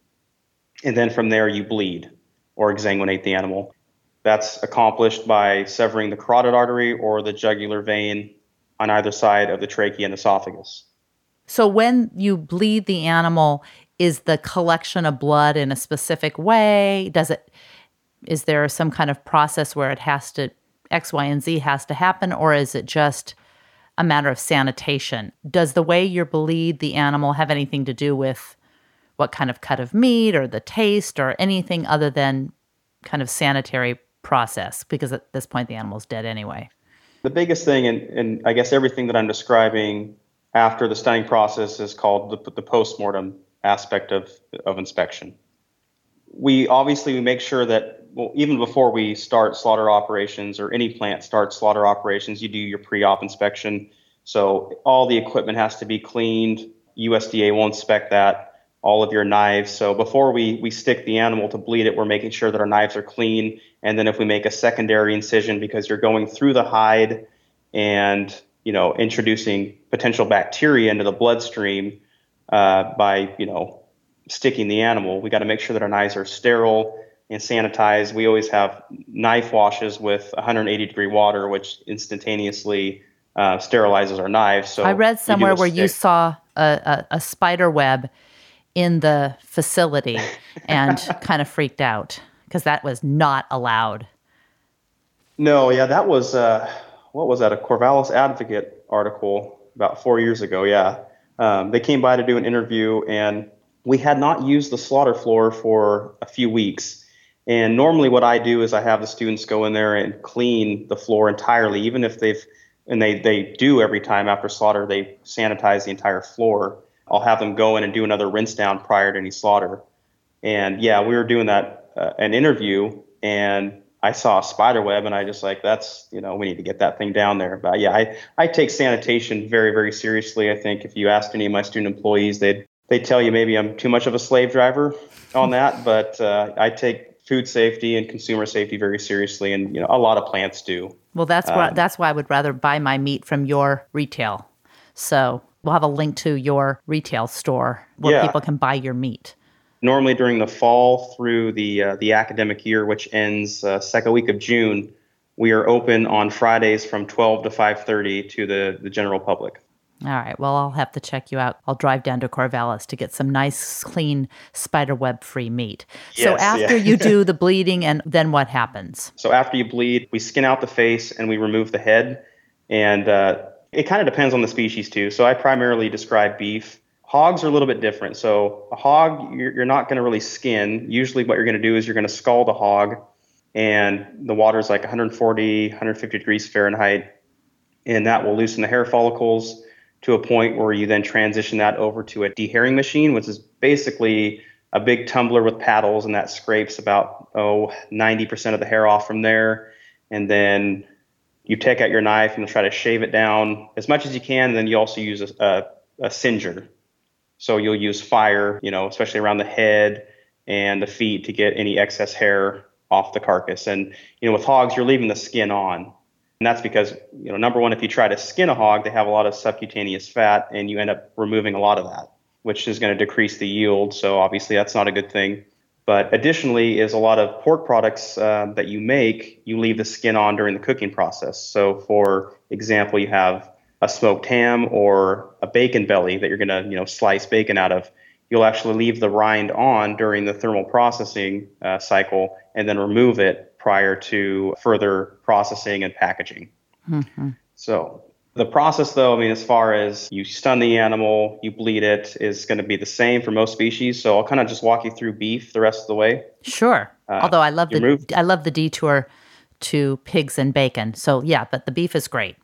And then from there, you bleed or exsanguinate the animal. That's accomplished by severing the carotid artery or the jugular vein on either side of the trachea and esophagus. So when you bleed the animal, is the collection of blood in a specific way? Does it is there some kind of process where it has to X, Y, and Z has to happen, or is it just a matter of sanitation? Does the way you bleed the animal have anything to do with what kind of cut of meat or the taste or anything other than kind of sanitary process? Because at this point the animal's dead anyway. The biggest thing, and, and I guess everything that I'm describing after the stunning process is called the, the postmortem aspect of, of inspection. We obviously we make sure that well, even before we start slaughter operations or any plant starts slaughter operations, you do your pre-op inspection. So all the equipment has to be cleaned. USDA will inspect that. All of your knives. So before we we stick the animal to bleed it, we're making sure that our knives are clean. And then if we make a secondary incision because you're going through the hide and you know, introducing potential bacteria into the bloodstream uh, by, you know, sticking the animal. We got to make sure that our knives are sterile and sanitized. We always have knife washes with 180 degree water, which instantaneously uh, sterilizes our knives. So I read somewhere where you saw a, a, a spider web in the facility and kind of freaked out because that was not allowed. No, yeah, that was. Uh, what was that? A Corvallis Advocate article about four years ago. Yeah, um, they came by to do an interview, and we had not used the slaughter floor for a few weeks. And normally, what I do is I have the students go in there and clean the floor entirely, even if they've and they they do every time after slaughter they sanitize the entire floor. I'll have them go in and do another rinse down prior to any slaughter. And yeah, we were doing that uh, an interview, and I saw a spider web, and I just like that's you know we need to get that thing down there. But yeah, I I take sanitation very very seriously. I think if you asked any of my student employees, they'd they tell you maybe I'm too much of a slave driver on that, but uh, I take food safety and consumer safety very seriously, and you know a lot of plants do. Well, that's um, why that's why I would rather buy my meat from your retail. So we'll have a link to your retail store where yeah. people can buy your meat. Normally during the fall through the uh, the academic year, which ends uh, second week of June, we are open on Fridays from 12 to 5:30 to the the general public. All right. Well, I'll have to check you out. I'll drive down to Corvallis to get some nice, clean, spiderweb free meat. Yes, so after yeah. you do the bleeding, and then what happens? So after you bleed, we skin out the face and we remove the head. And uh, it kind of depends on the species too. So I primarily describe beef. Hogs are a little bit different. So a hog, you're, you're not going to really skin. Usually, what you're going to do is you're going to scald a hog, and the water is like 140, 150 degrees Fahrenheit, and that will loosen the hair follicles to a point where you then transition that over to a dehairing machine, which is basically a big tumbler with paddles, and that scrapes about oh 90% of the hair off from there. And then you take out your knife and try to shave it down as much as you can. And then you also use a, a, a singer. So you'll use fire, you know, especially around the head and the feet to get any excess hair off the carcass. And you know, with hogs, you're leaving the skin on. And that's because, you know, number one, if you try to skin a hog, they have a lot of subcutaneous fat and you end up removing a lot of that, which is going to decrease the yield. So obviously that's not a good thing. But additionally, is a lot of pork products uh, that you make, you leave the skin on during the cooking process. So for example, you have a smoked ham or a bacon belly that you're going to, you know, slice bacon out of. You'll actually leave the rind on during the thermal processing uh, cycle and then remove it prior to further processing and packaging. Mm-hmm. So the process, though, I mean, as far as you stun the animal, you bleed it, is going to be the same for most species. So I'll kind of just walk you through beef the rest of the way. Sure. Uh, Although I love the I love the detour to pigs and bacon. So yeah, but the beef is great.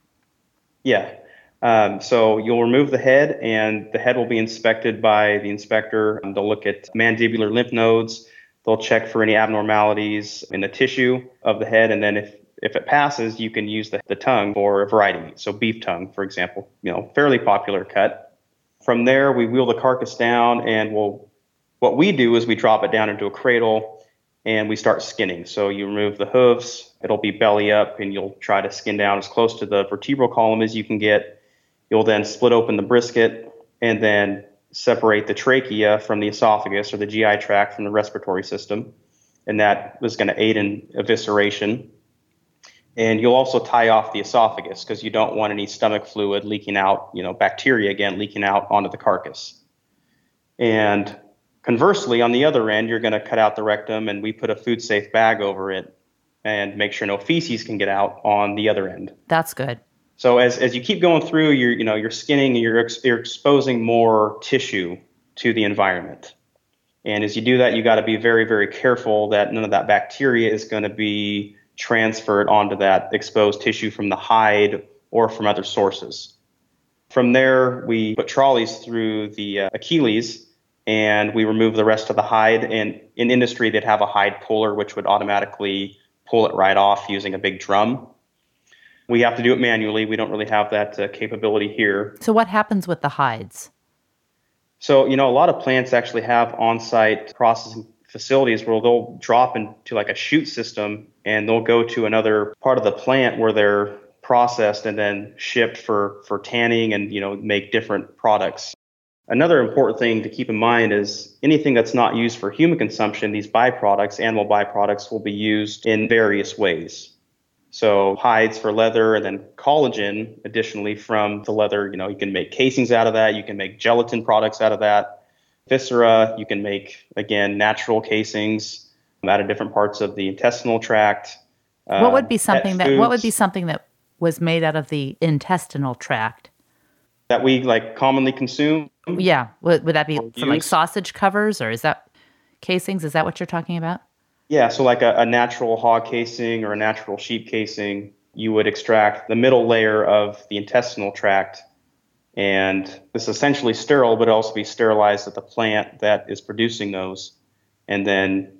Yeah. Um, so you'll remove the head, and the head will be inspected by the inspector. And they'll look at mandibular lymph nodes They'll check for any abnormalities in the tissue of the head, and then if if it passes, you can use the, the tongue for a variety meat. So beef tongue, for example, you know, fairly popular cut. From there, we wheel the carcass down, and we'll what we do is we drop it down into a cradle, and we start skinning. So you remove the hooves, it'll be belly up, and you'll try to skin down as close to the vertebral column as you can get. You'll then split open the brisket, and then separate the trachea from the esophagus or the GI tract from the respiratory system, and that was going to aid in evisceration. And you'll also tie off the esophagus because you don't want any stomach fluid leaking out, you know, bacteria again leaking out onto the carcass. And conversely, on the other end, you're going to cut out the rectum, and we put a food safe bag over it and make sure no feces can get out on the other end. That's good. So as, as you keep going through, you're you know you're skinning, you're ex- you're exposing more tissue to the environment, and as you do that, you got to be very very careful that none of that bacteria is going to be transferred onto that exposed tissue from the hide or from other sources. From there, we put trolleys through the uh, Achilles and we remove the rest of the hide. And in industry, they'd have a hide puller, which would automatically pull it right off using a big drum. We have to do it manually. We don't really have that uh, capability here. So, what happens with the hides? So, you know, a lot of plants actually have on site processing facilities where they'll drop into like a chute system and they'll go to another part of the plant where they're processed and then shipped for, for tanning and, you know, make different products. Another important thing to keep in mind is anything that's not used for human consumption, these byproducts, animal byproducts, will be used in various ways. So hides for leather and then collagen additionally from the leather, you know, you can make casings out of that, you can make gelatin products out of that. Viscera, you can make again natural casings out of different parts of the intestinal tract. What would be uh, something that what would be something that was made out of the intestinal tract? That we like commonly consume? Yeah. Would, would that be like sausage covers or is that casings? Is that what you're talking about? Yeah, so like a, a natural hog casing or a natural sheep casing, you would extract the middle layer of the intestinal tract And it's essentially sterile, but also be sterilized at the plant that is producing those. And then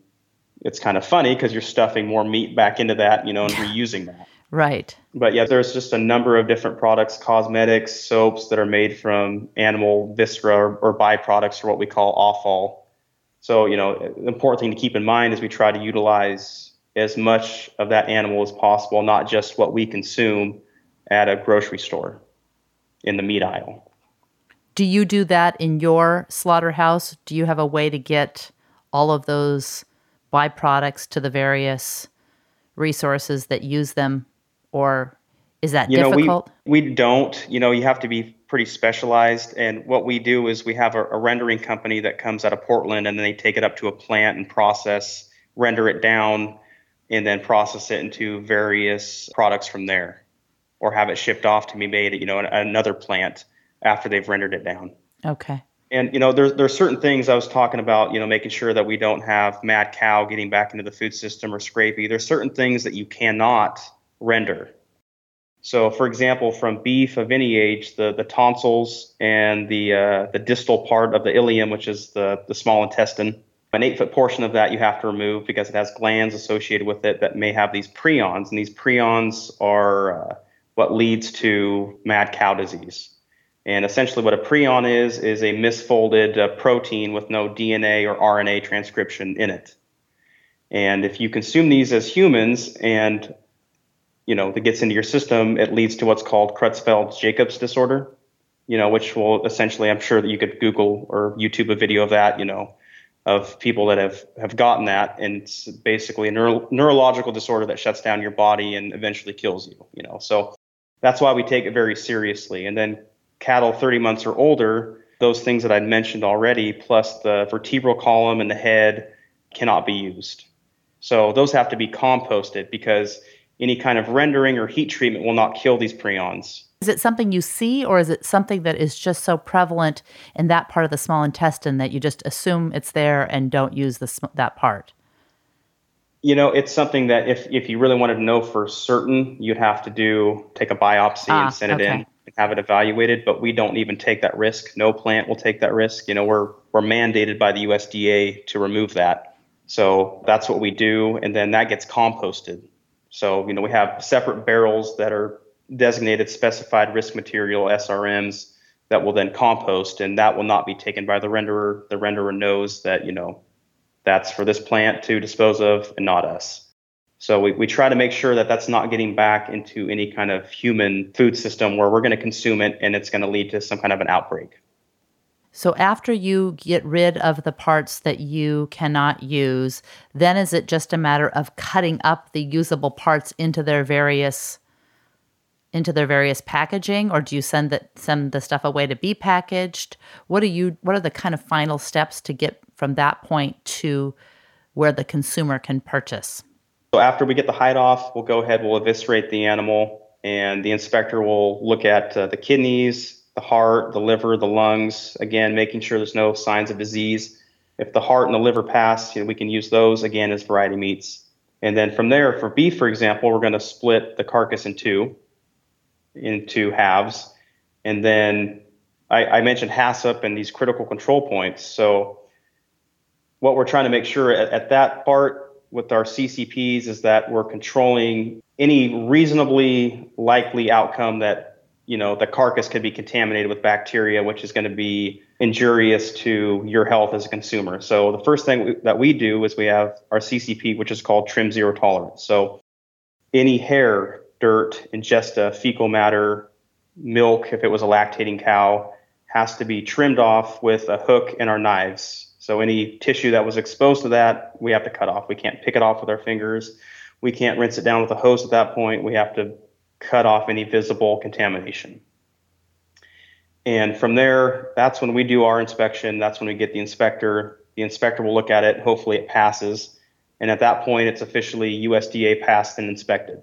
it's kind of funny because you're stuffing more meat back into that, you know, and reusing that. Right. But yeah, there's just a number of different products, cosmetics, soaps that are made from animal viscera or, or byproducts or what we call offal. So, you know, the important thing to keep in mind is we try to utilize as much of that animal as possible, not just what we consume at a grocery store in the meat aisle. Do you do that in your slaughterhouse? Do you have a way to get all of those byproducts to the various resources that use them or is that you difficult? Know, we, we don't. You know, you have to be pretty specialized. And what we do is we have a, a, rendering company that comes out of Portland and then they take it up to a plant and process, render it down, and then process it into various products from there or have it shipped off to be made at, you know, another plant after they've rendered it down. Okay. And you know, there's there's certain things I was talking about, you know, making sure that we don't have mad cow getting back into the food system or scrapie. There's certain things that you cannot render. So, for example, from beef of any age, the, the tonsils and the uh, the distal part of the ileum, which is the, the small intestine, an eight foot portion of that you have to remove because it has glands associated with it that may have these prions, and these prions are uh, what leads to mad cow disease. And essentially, what a prion is is a misfolded uh, protein with no DNA or RNA transcription in it. And if you consume these as humans and you know, that gets into your system, it leads to what's called Creutzfeldt-Jacobs disorder, you know, which will essentially, I'm sure that you could Google or YouTube a video of that, you know, of people that have, have gotten that. And it's basically a neuro- neurological disorder that shuts down your body and eventually kills you, you know. So that's why we take it very seriously. And then cattle 30 months or older, those things that I'd mentioned already, plus the vertebral column and the head cannot be used. So those have to be composted because any kind of rendering or heat treatment will not kill these prions. Is it something you see, or is it something that is just so prevalent in that part of the small intestine that you just assume it's there and don't use the, that part? You know, it's something that if, if you really wanted to know for certain, you'd have to do take a biopsy ah, and send it in and have it evaluated. But we don't even take that risk. No plant will take that risk. You know, we're we're mandated by the USDA to remove that. So that's what we do, and then that gets composted. So, you know, we have separate barrels that are designated specified risk material SRMs that will then compost and that will not be taken by the renderer. The renderer knows that, you know, that's for this plant to dispose of and not us. So we, we try to make sure that that's not getting back into any kind of human food system where we're going to consume it and it's going to lead to some kind of an outbreak. So after you get rid of the parts that you cannot use, then is it just a matter of cutting up the usable parts into their various into their various packaging or do you send the send the stuff away to be packaged? What are you what are the kind of final steps to get from that point to where the consumer can purchase? So after we get the hide off, we'll go ahead, we'll eviscerate the animal and the inspector will look at uh, the kidneys, the heart, the liver, the lungs, again, making sure there's no signs of disease. If the heart and the liver pass, you know, we can use those again as variety meats. And then from there, for beef, for example, we're going to split the carcass in two, into halves. And then I, I mentioned HACCP and these critical control points. So what we're trying to make sure at, at that part with our CCPs is that we're controlling any reasonably likely outcome that you know the carcass could be contaminated with bacteria which is going to be injurious to your health as a consumer. So the first thing that we do is we have our ccp which is called trim zero tolerance. So any hair dirt ingesta fecal matter milk if it was a lactating cow has to be trimmed off with a hook and our knives. So any tissue that was exposed to that we have to cut off. We can't pick it off with our fingers. We can't rinse it down with a hose at that point. We have to cut off any visible contamination. And from there, that's when we do our inspection. That's when we get the inspector. The inspector will look at it. Hopefully, it passes. And at that point, it's officially USDA passed and inspected.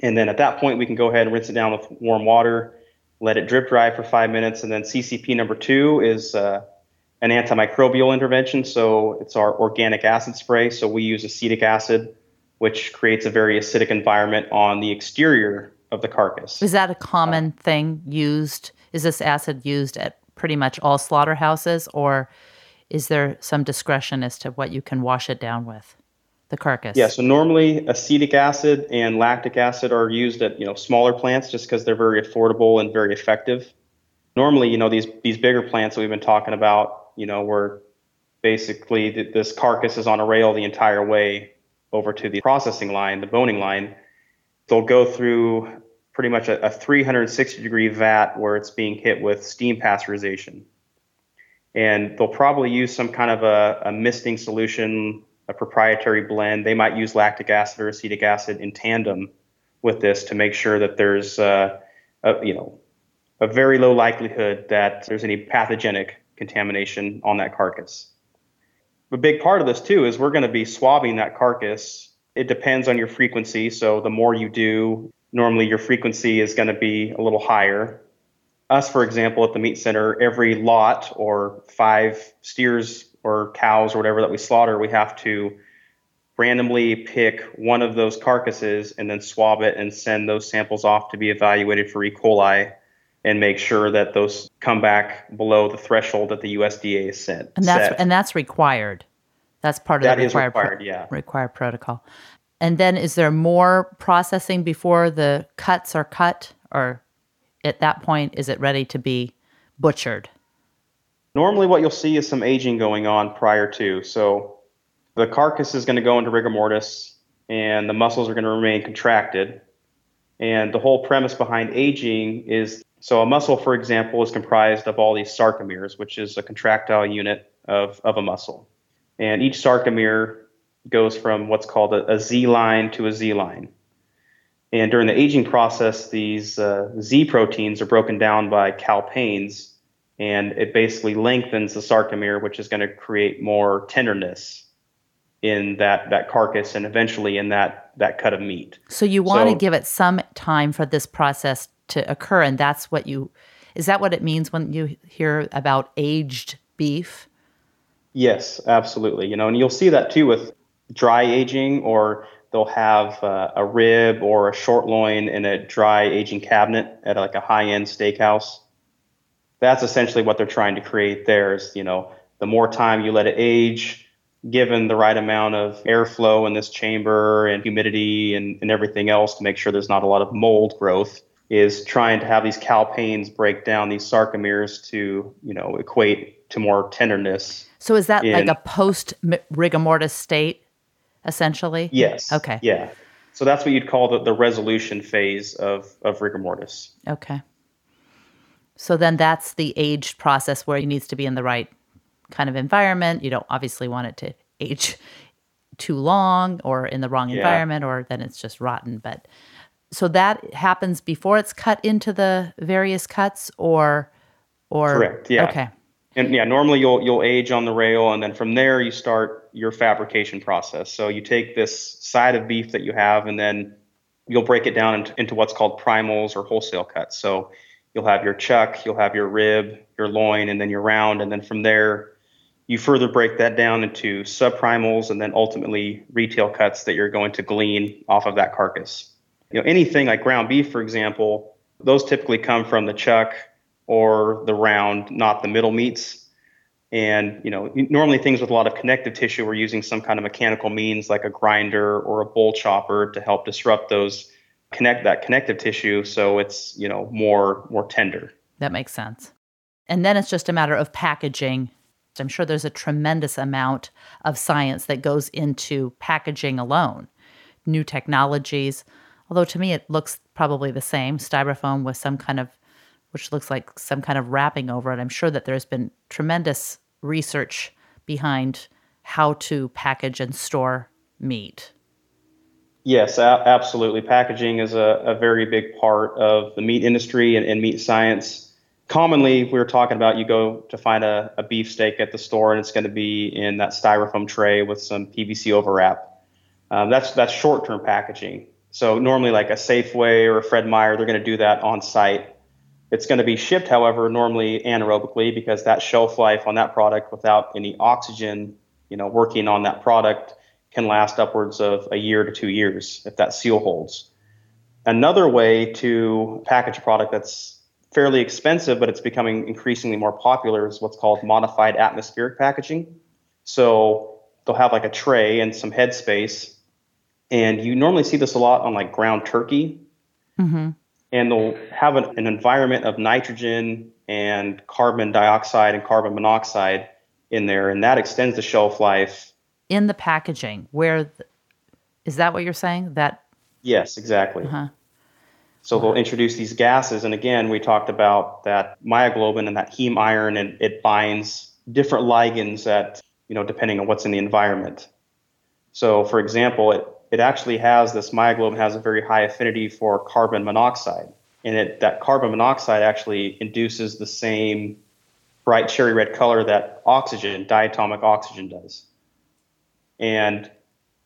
And then at that point, we can go ahead and rinse it down with warm water, let it drip dry for five minutes. And then CCP number two is uh, an antimicrobial intervention. So it's our organic acid spray. So we use acetic acid which creates a very acidic environment on the exterior of the carcass. Is that a common thing used? is this acid used at pretty much all slaughterhouses, or is there some discretion as to what you can wash it down with? The carcass. Yeah, so normally acetic acid and lactic acid are used at you know smaller plants just because they're very affordable and very effective. Normally, you know these these bigger plants that we've been talking about, you know, where basically th- this carcass is on a rail the entire way over to the processing line, the boning line. They'll go through pretty much a, a 360 degree vat where it's being hit with steam pasteurization. And they'll probably use some kind of a, a misting solution, a proprietary blend. They might use lactic acid or acetic acid in tandem with this to make sure that there's, uh, a, you know, a very low likelihood that there's any pathogenic contamination on that carcass. A big part of this too is we're going to be swabbing that carcass. It depends on your frequency. So the more you do, normally your frequency is going to be a little higher. Us, for example, at the meat center, every lot or five steers or cows or whatever that we slaughter, we have to randomly pick one of those carcasses and then swab it and send those samples off to be evaluated for E. coli and make sure that those come back below the threshold that the USDA has set. And that's set. and that's required. That's part of That the is required, pro- required, yeah. required protocol. And then is there more processing before the cuts are cut or at that point is it ready to be butchered? Normally, what you'll see is some aging going on prior to. So the carcass is going to go into rigor mortis and the muscles are going to remain contracted. And the whole premise behind aging is so a muscle, for example, is comprised of all these sarcomeres, which is a contractile unit of, of a muscle. And each sarcomere goes from what's called a, a Z line to a Z line. And during the aging process, these uh, Z proteins are broken down by calpains, and it basically lengthens the sarcomere, which is going to create more tenderness in that, that carcass and eventually in that, that cut of meat. So you want to So- give it some time for this process to occur and that's what you is that what it means when you hear about aged beef? Yes, absolutely. You know, and you'll see that too with dry aging, or they'll have uh, a rib or a short loin in a dry aging cabinet at like a high-end steakhouse. That's essentially what they're trying to create there. Is you know, the more time you let it age, given the right amount of airflow in this chamber and humidity and, and everything else to make sure there's not a lot of mold growth, is trying to have these calpains break down these sarcomeres to you know equate to more tenderness So is that like a post rigor mortis state essentially? Yes. Okay. Yeah. So that's what you'd call the, the resolution phase of, of rigor mortis. Okay. So then that's the aged process where it needs to be in the right kind of environment. You don't obviously want it to age too long or in the wrong Yeah. environment or then it's just rotten. But so that happens before it's cut into the various cuts or or Correct, yeah. Okay. And yeah, normally you'll you'll age on the rail, and then from there you start your fabrication process. So you take this side of beef that you have, and then you'll break it down into, into what's called primals or wholesale cuts. So you'll have your chuck, you'll have your rib, your loin, and then your round, and then from there you further break that down into subprimals, and then ultimately retail cuts that you're going to glean off of that carcass. You know, anything like ground beef, for example, those typically come from the chuck or the round, not the middle meats. And you know, normally things with a lot of connective tissue, we're using some kind of mechanical means like a grinder or a bowl chopper to help disrupt those connect that connective tissue, so it's you know more more tender. That makes sense. And then it's just a matter of packaging. I'm sure there's a tremendous amount of science that goes into packaging alone. New technologies, although to me it looks probably the same styrofoam with some kind of, which looks like some kind of wrapping over it. I'm sure that there's been tremendous research behind how to package and store meat. Yes, absolutely. Packaging is a, a very big part of the meat industry and, and meat science. Commonly, we were talking about you go to find a, a beef steak at the store and it's going to be in that styrofoam tray with some PVC overwrap. Um, that's that's short-term packaging. So normally, like a Safeway or a Fred Meyer, they're going to do that on site. It's going to be shipped, however, normally anaerobically because that shelf life on that product without any oxygen, you know, working on that product can last upwards of a year to two years if that seal holds. Another way to package a product that's fairly expensive, but it's becoming increasingly more popular, is what's called modified atmospheric packaging. So they'll have like a tray and some headspace, and you normally see this a lot on like ground turkey. Mm-hmm. And they'll have an, an environment of nitrogen and carbon dioxide and carbon monoxide in there, and that extends the shelf life. In the packaging, where th- is that what you're saying? That Yes, exactly. uh-huh. So they'll introduce these gases, and again, we talked about that myoglobin and that heme iron, and it binds different ligands that you know depending on what's in the environment. So, for example, it it actually has this myoglobin has a very high affinity for carbon monoxide, and it that carbon monoxide actually induces the same bright cherry red color that oxygen, diatomic oxygen, does. And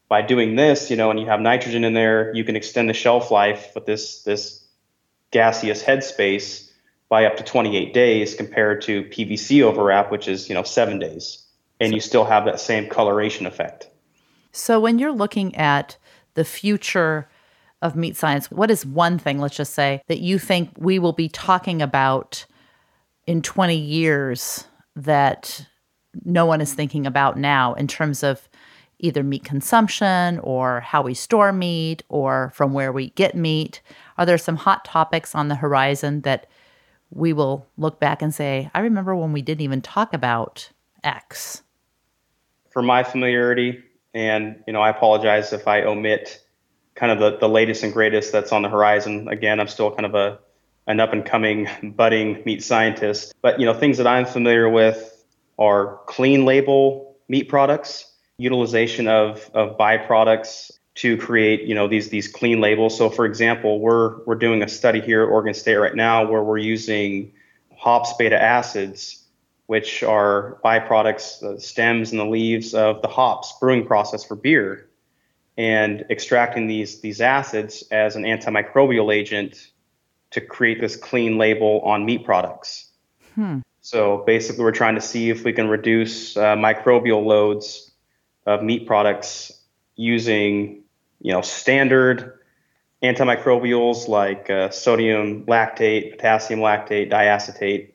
by doing this, you know, and you have nitrogen in there, you can extend the shelf life with this this gaseous headspace by up to 28 days compared to PVC overwrap, which is you know seven days, and you still have that same coloration effect. So when you're looking at the future of meat science, what is one thing, let's just say, that you think we will be talking about in 20 years that no one is thinking about now in terms of either meat consumption or how we store meat or from where we get meat? Are there some hot topics on the horizon that we will look back and say, I remember when we didn't even talk about X? For my familiarity, and you know, I apologize if I omit kind of the, the latest and greatest that's on the horizon. Again, I'm still kind of a an up and coming budding meat scientist. But you know, things that I'm familiar with are clean label meat products, utilization of of byproducts to create you know these these clean labels. So for example, we're we're doing a study here at Oregon State right now where we're using hops beta acids which are byproducts, the stems and the leaves of the hops brewing process for beer, and extracting these these acids as an antimicrobial agent to create this clean label on meat products. Hmm. So basically, we're trying to see if we can reduce uh, microbial loads of meat products using, you know, standard antimicrobials like uh, sodium lactate, potassium lactate, diacetate,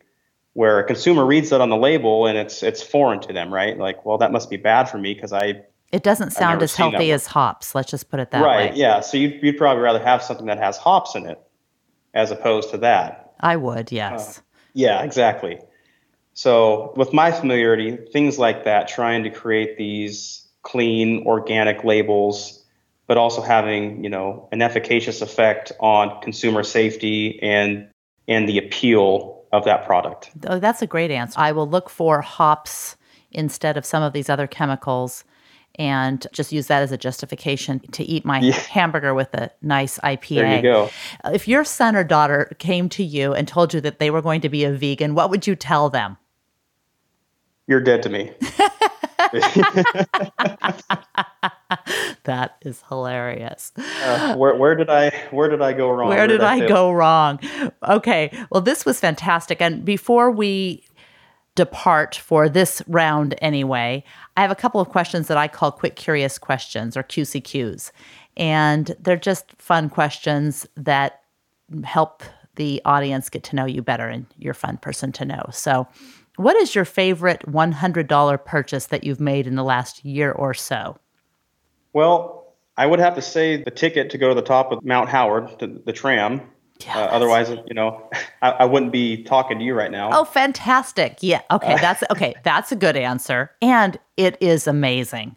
where a consumer reads that on the label and it's it's foreign to them, right? Like, well, that must be bad for me because I It doesn't sound as healthy as hops. Let's just put it that right, way. yeah. So you'd, you'd probably rather have something that has hops in it as opposed to that. I would, yes. Uh, yeah, exactly. So with my familiarity, things like that, trying to create these clean organic labels, but also having you know an efficacious effect on consumer safety and and the appeal of that product. oh, that's a great answer. I will look for hops instead of some of these other chemicals and just use that as a justification to eat my Yeah. hamburger with a nice IPA. There you go. Uh, if your son or daughter came to you and told you that they were going to be a vegan, what would you tell them? You're dead to me. That is hilarious. Uh, where, where did I where did I go wrong? Where did I fail? go wrong? Okay. Well, this was fantastic. And before we depart for this round anyway, I have a couple of questions that I call quick curious questions or QCQs. And they're just fun questions that help the audience get to know you better and you're a fun person to know. So, what is your favorite $100 purchase that you've made in the last year or so? Well, I would have to say the ticket to go to the top of Mount Howard, to the tram. Yeah, uh, otherwise, you know, I, I wouldn't be talking to you right now. Oh, fantastic. Yeah. Okay. That's okay. That's a good answer. And it is amazing.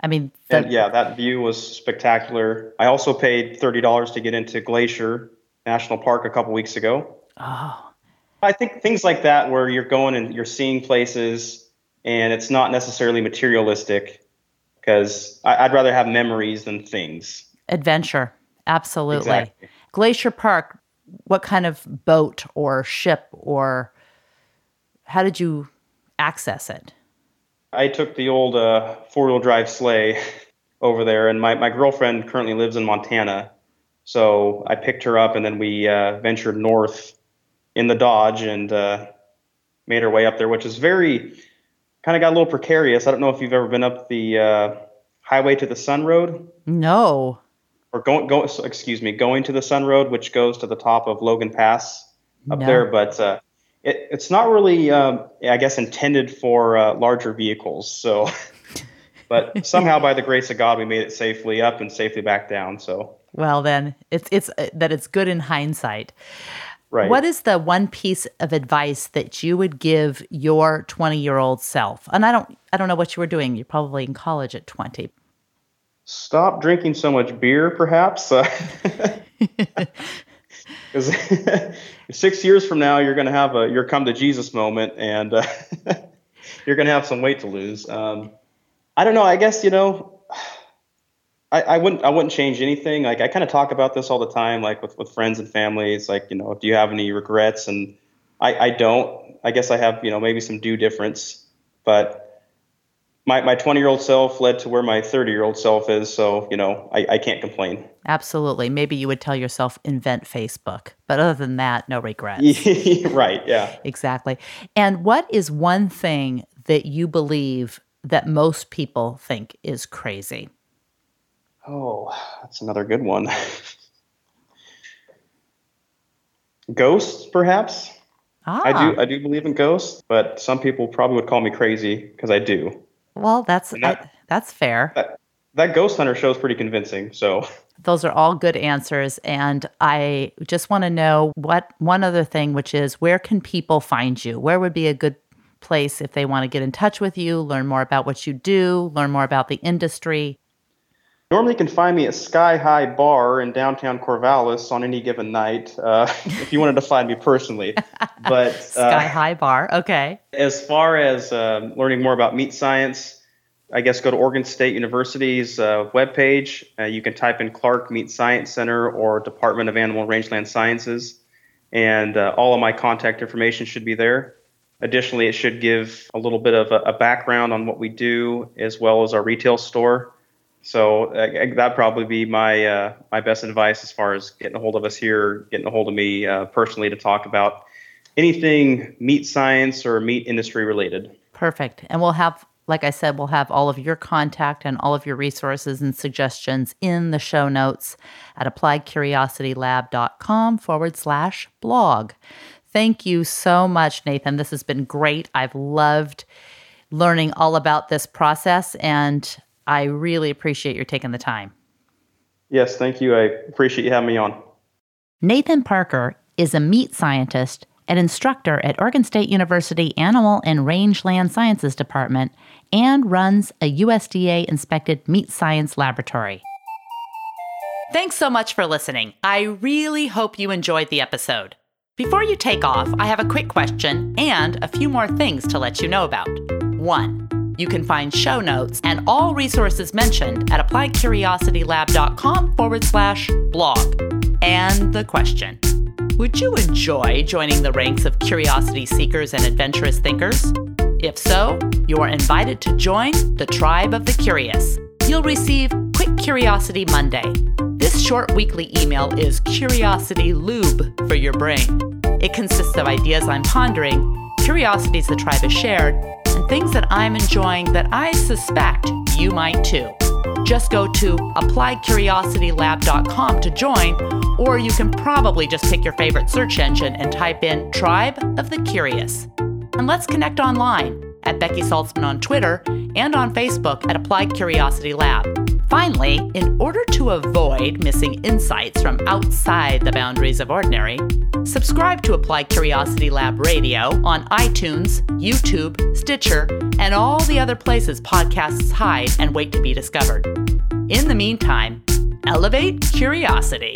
I mean, the, And yeah, that view was spectacular. I also paid thirty dollars to get into Glacier National Park a couple weeks ago. oh, I think things like that, where you're going and you're seeing places, and it's not necessarily materialistic, because I'd rather have memories than things. adventure. Absolutely. Exactly. Glacier Park, what kind of boat or ship or how did you access it? I took the old uh, four-wheel drive sleigh over there, and my, my girlfriend currently lives in Montana, so I picked her up, and then we uh, ventured north in the Dodge and uh, made our way up there, which is very kind of got a little precarious. I don't know if you've ever been up the uh, Highway to the Sun Road, No. or going go excuse me, going to the Sun Road, which goes to the top of Logan Pass. up no. there, but uh, it, it's not really, um, I guess, intended for uh, larger vehicles. So, but somehow, by the grace of God, we made it safely up and safely back down. So, well, then it's it's uh, that it's good in hindsight. Right. What is the one piece of advice that you would give your 20 year old self? And I don't I don't know what you were doing. You're probably in college at 20. Stop drinking so much beer, perhaps. Because six years from now, you're going to have a your come to Jesus moment, and uh, you're going to have some weight to lose. Um, I don't know. I guess you know I, I wouldn't I wouldn't change anything. Like I kind of talk about this all the time, like with, with friends and family. It's like, you know, do you have any regrets? And I, I don't. I guess I have, you know, maybe some due difference. But my my 20 year old self led to where my 30 year old self is. So, you know, I, I can't complain. Absolutely. Maybe you would tell yourself invent Facebook. But other than that, no regrets. right. Yeah. Exactly. And what is one thing that you believe that most people think is crazy? Oh, that's another good one. ghosts, perhaps. Ah. I do. I do believe in ghosts, but some people probably would call me crazy because I do. Well, that's that, I, that's fair. That, that Ghost Hunter show is pretty convincing. So those are all good answers, and I just want to know what one other thing, which is where can people find you? Where would be a good place if they want to get in touch with you, learn more about what you do, learn more about the industry? Normally, you can find me at Sky High Bar in downtown Corvallis on any given night, uh, if you wanted to find me personally. But uh, Sky High Bar, okay. As far as uh, learning more about meat science, I guess go to Oregon State University's uh, webpage. Uh, you can type in Clark Meat Science Center or Department of Animal and Rangeland Sciences, and uh, all of my contact information should be there. Additionally, it should give a little bit of a, a background on what we do as well as our retail store. So that'd probably be my uh, my best advice as far as getting a hold of us here, getting a hold of me uh, personally to talk about anything meat science or meat industry related. Perfect. And we'll have, like I said, we'll have all of your contact and all of your resources and suggestions in the show notes at appliedcuriositylab.com forward slash blog. Thank you so much, Nathan. This has been great. I've loved learning all about this process and I really appreciate your taking the time. Yes, thank you. I appreciate you having me on. Nathan Parker is a meat scientist and instructor at Oregon State University Animal and Rangeland Sciences Department and runs a USDA inspected meat science laboratory. Thanks so much for listening. I really hope you enjoyed the episode. Before you take off, I have a quick question and a few more things to let you know about. One, you can find show notes and all resources mentioned at appliedcuriositylab.com forward slash blog. And the question Would you enjoy joining the ranks of curiosity seekers and adventurous thinkers? If so, you are invited to join the Tribe of the Curious. You'll receive Quick Curiosity Monday. This short weekly email is curiosity lube for your brain. It consists of ideas I'm pondering, curiosities the tribe has shared, and things that I'm enjoying that I suspect you might too. Just go to appliedcuriositylab.com to join, or you can probably just pick your favorite search engine and type in Tribe of the Curious. And let's connect online at Becky Saltzman on Twitter and on Facebook at Applied Curiosity Lab. Finally, in order to avoid missing insights from outside the boundaries of ordinary, subscribe to Apply Curiosity Lab Radio on iTunes, YouTube, Stitcher, and all the other places podcasts hide and wait to be discovered. In the meantime, elevate curiosity.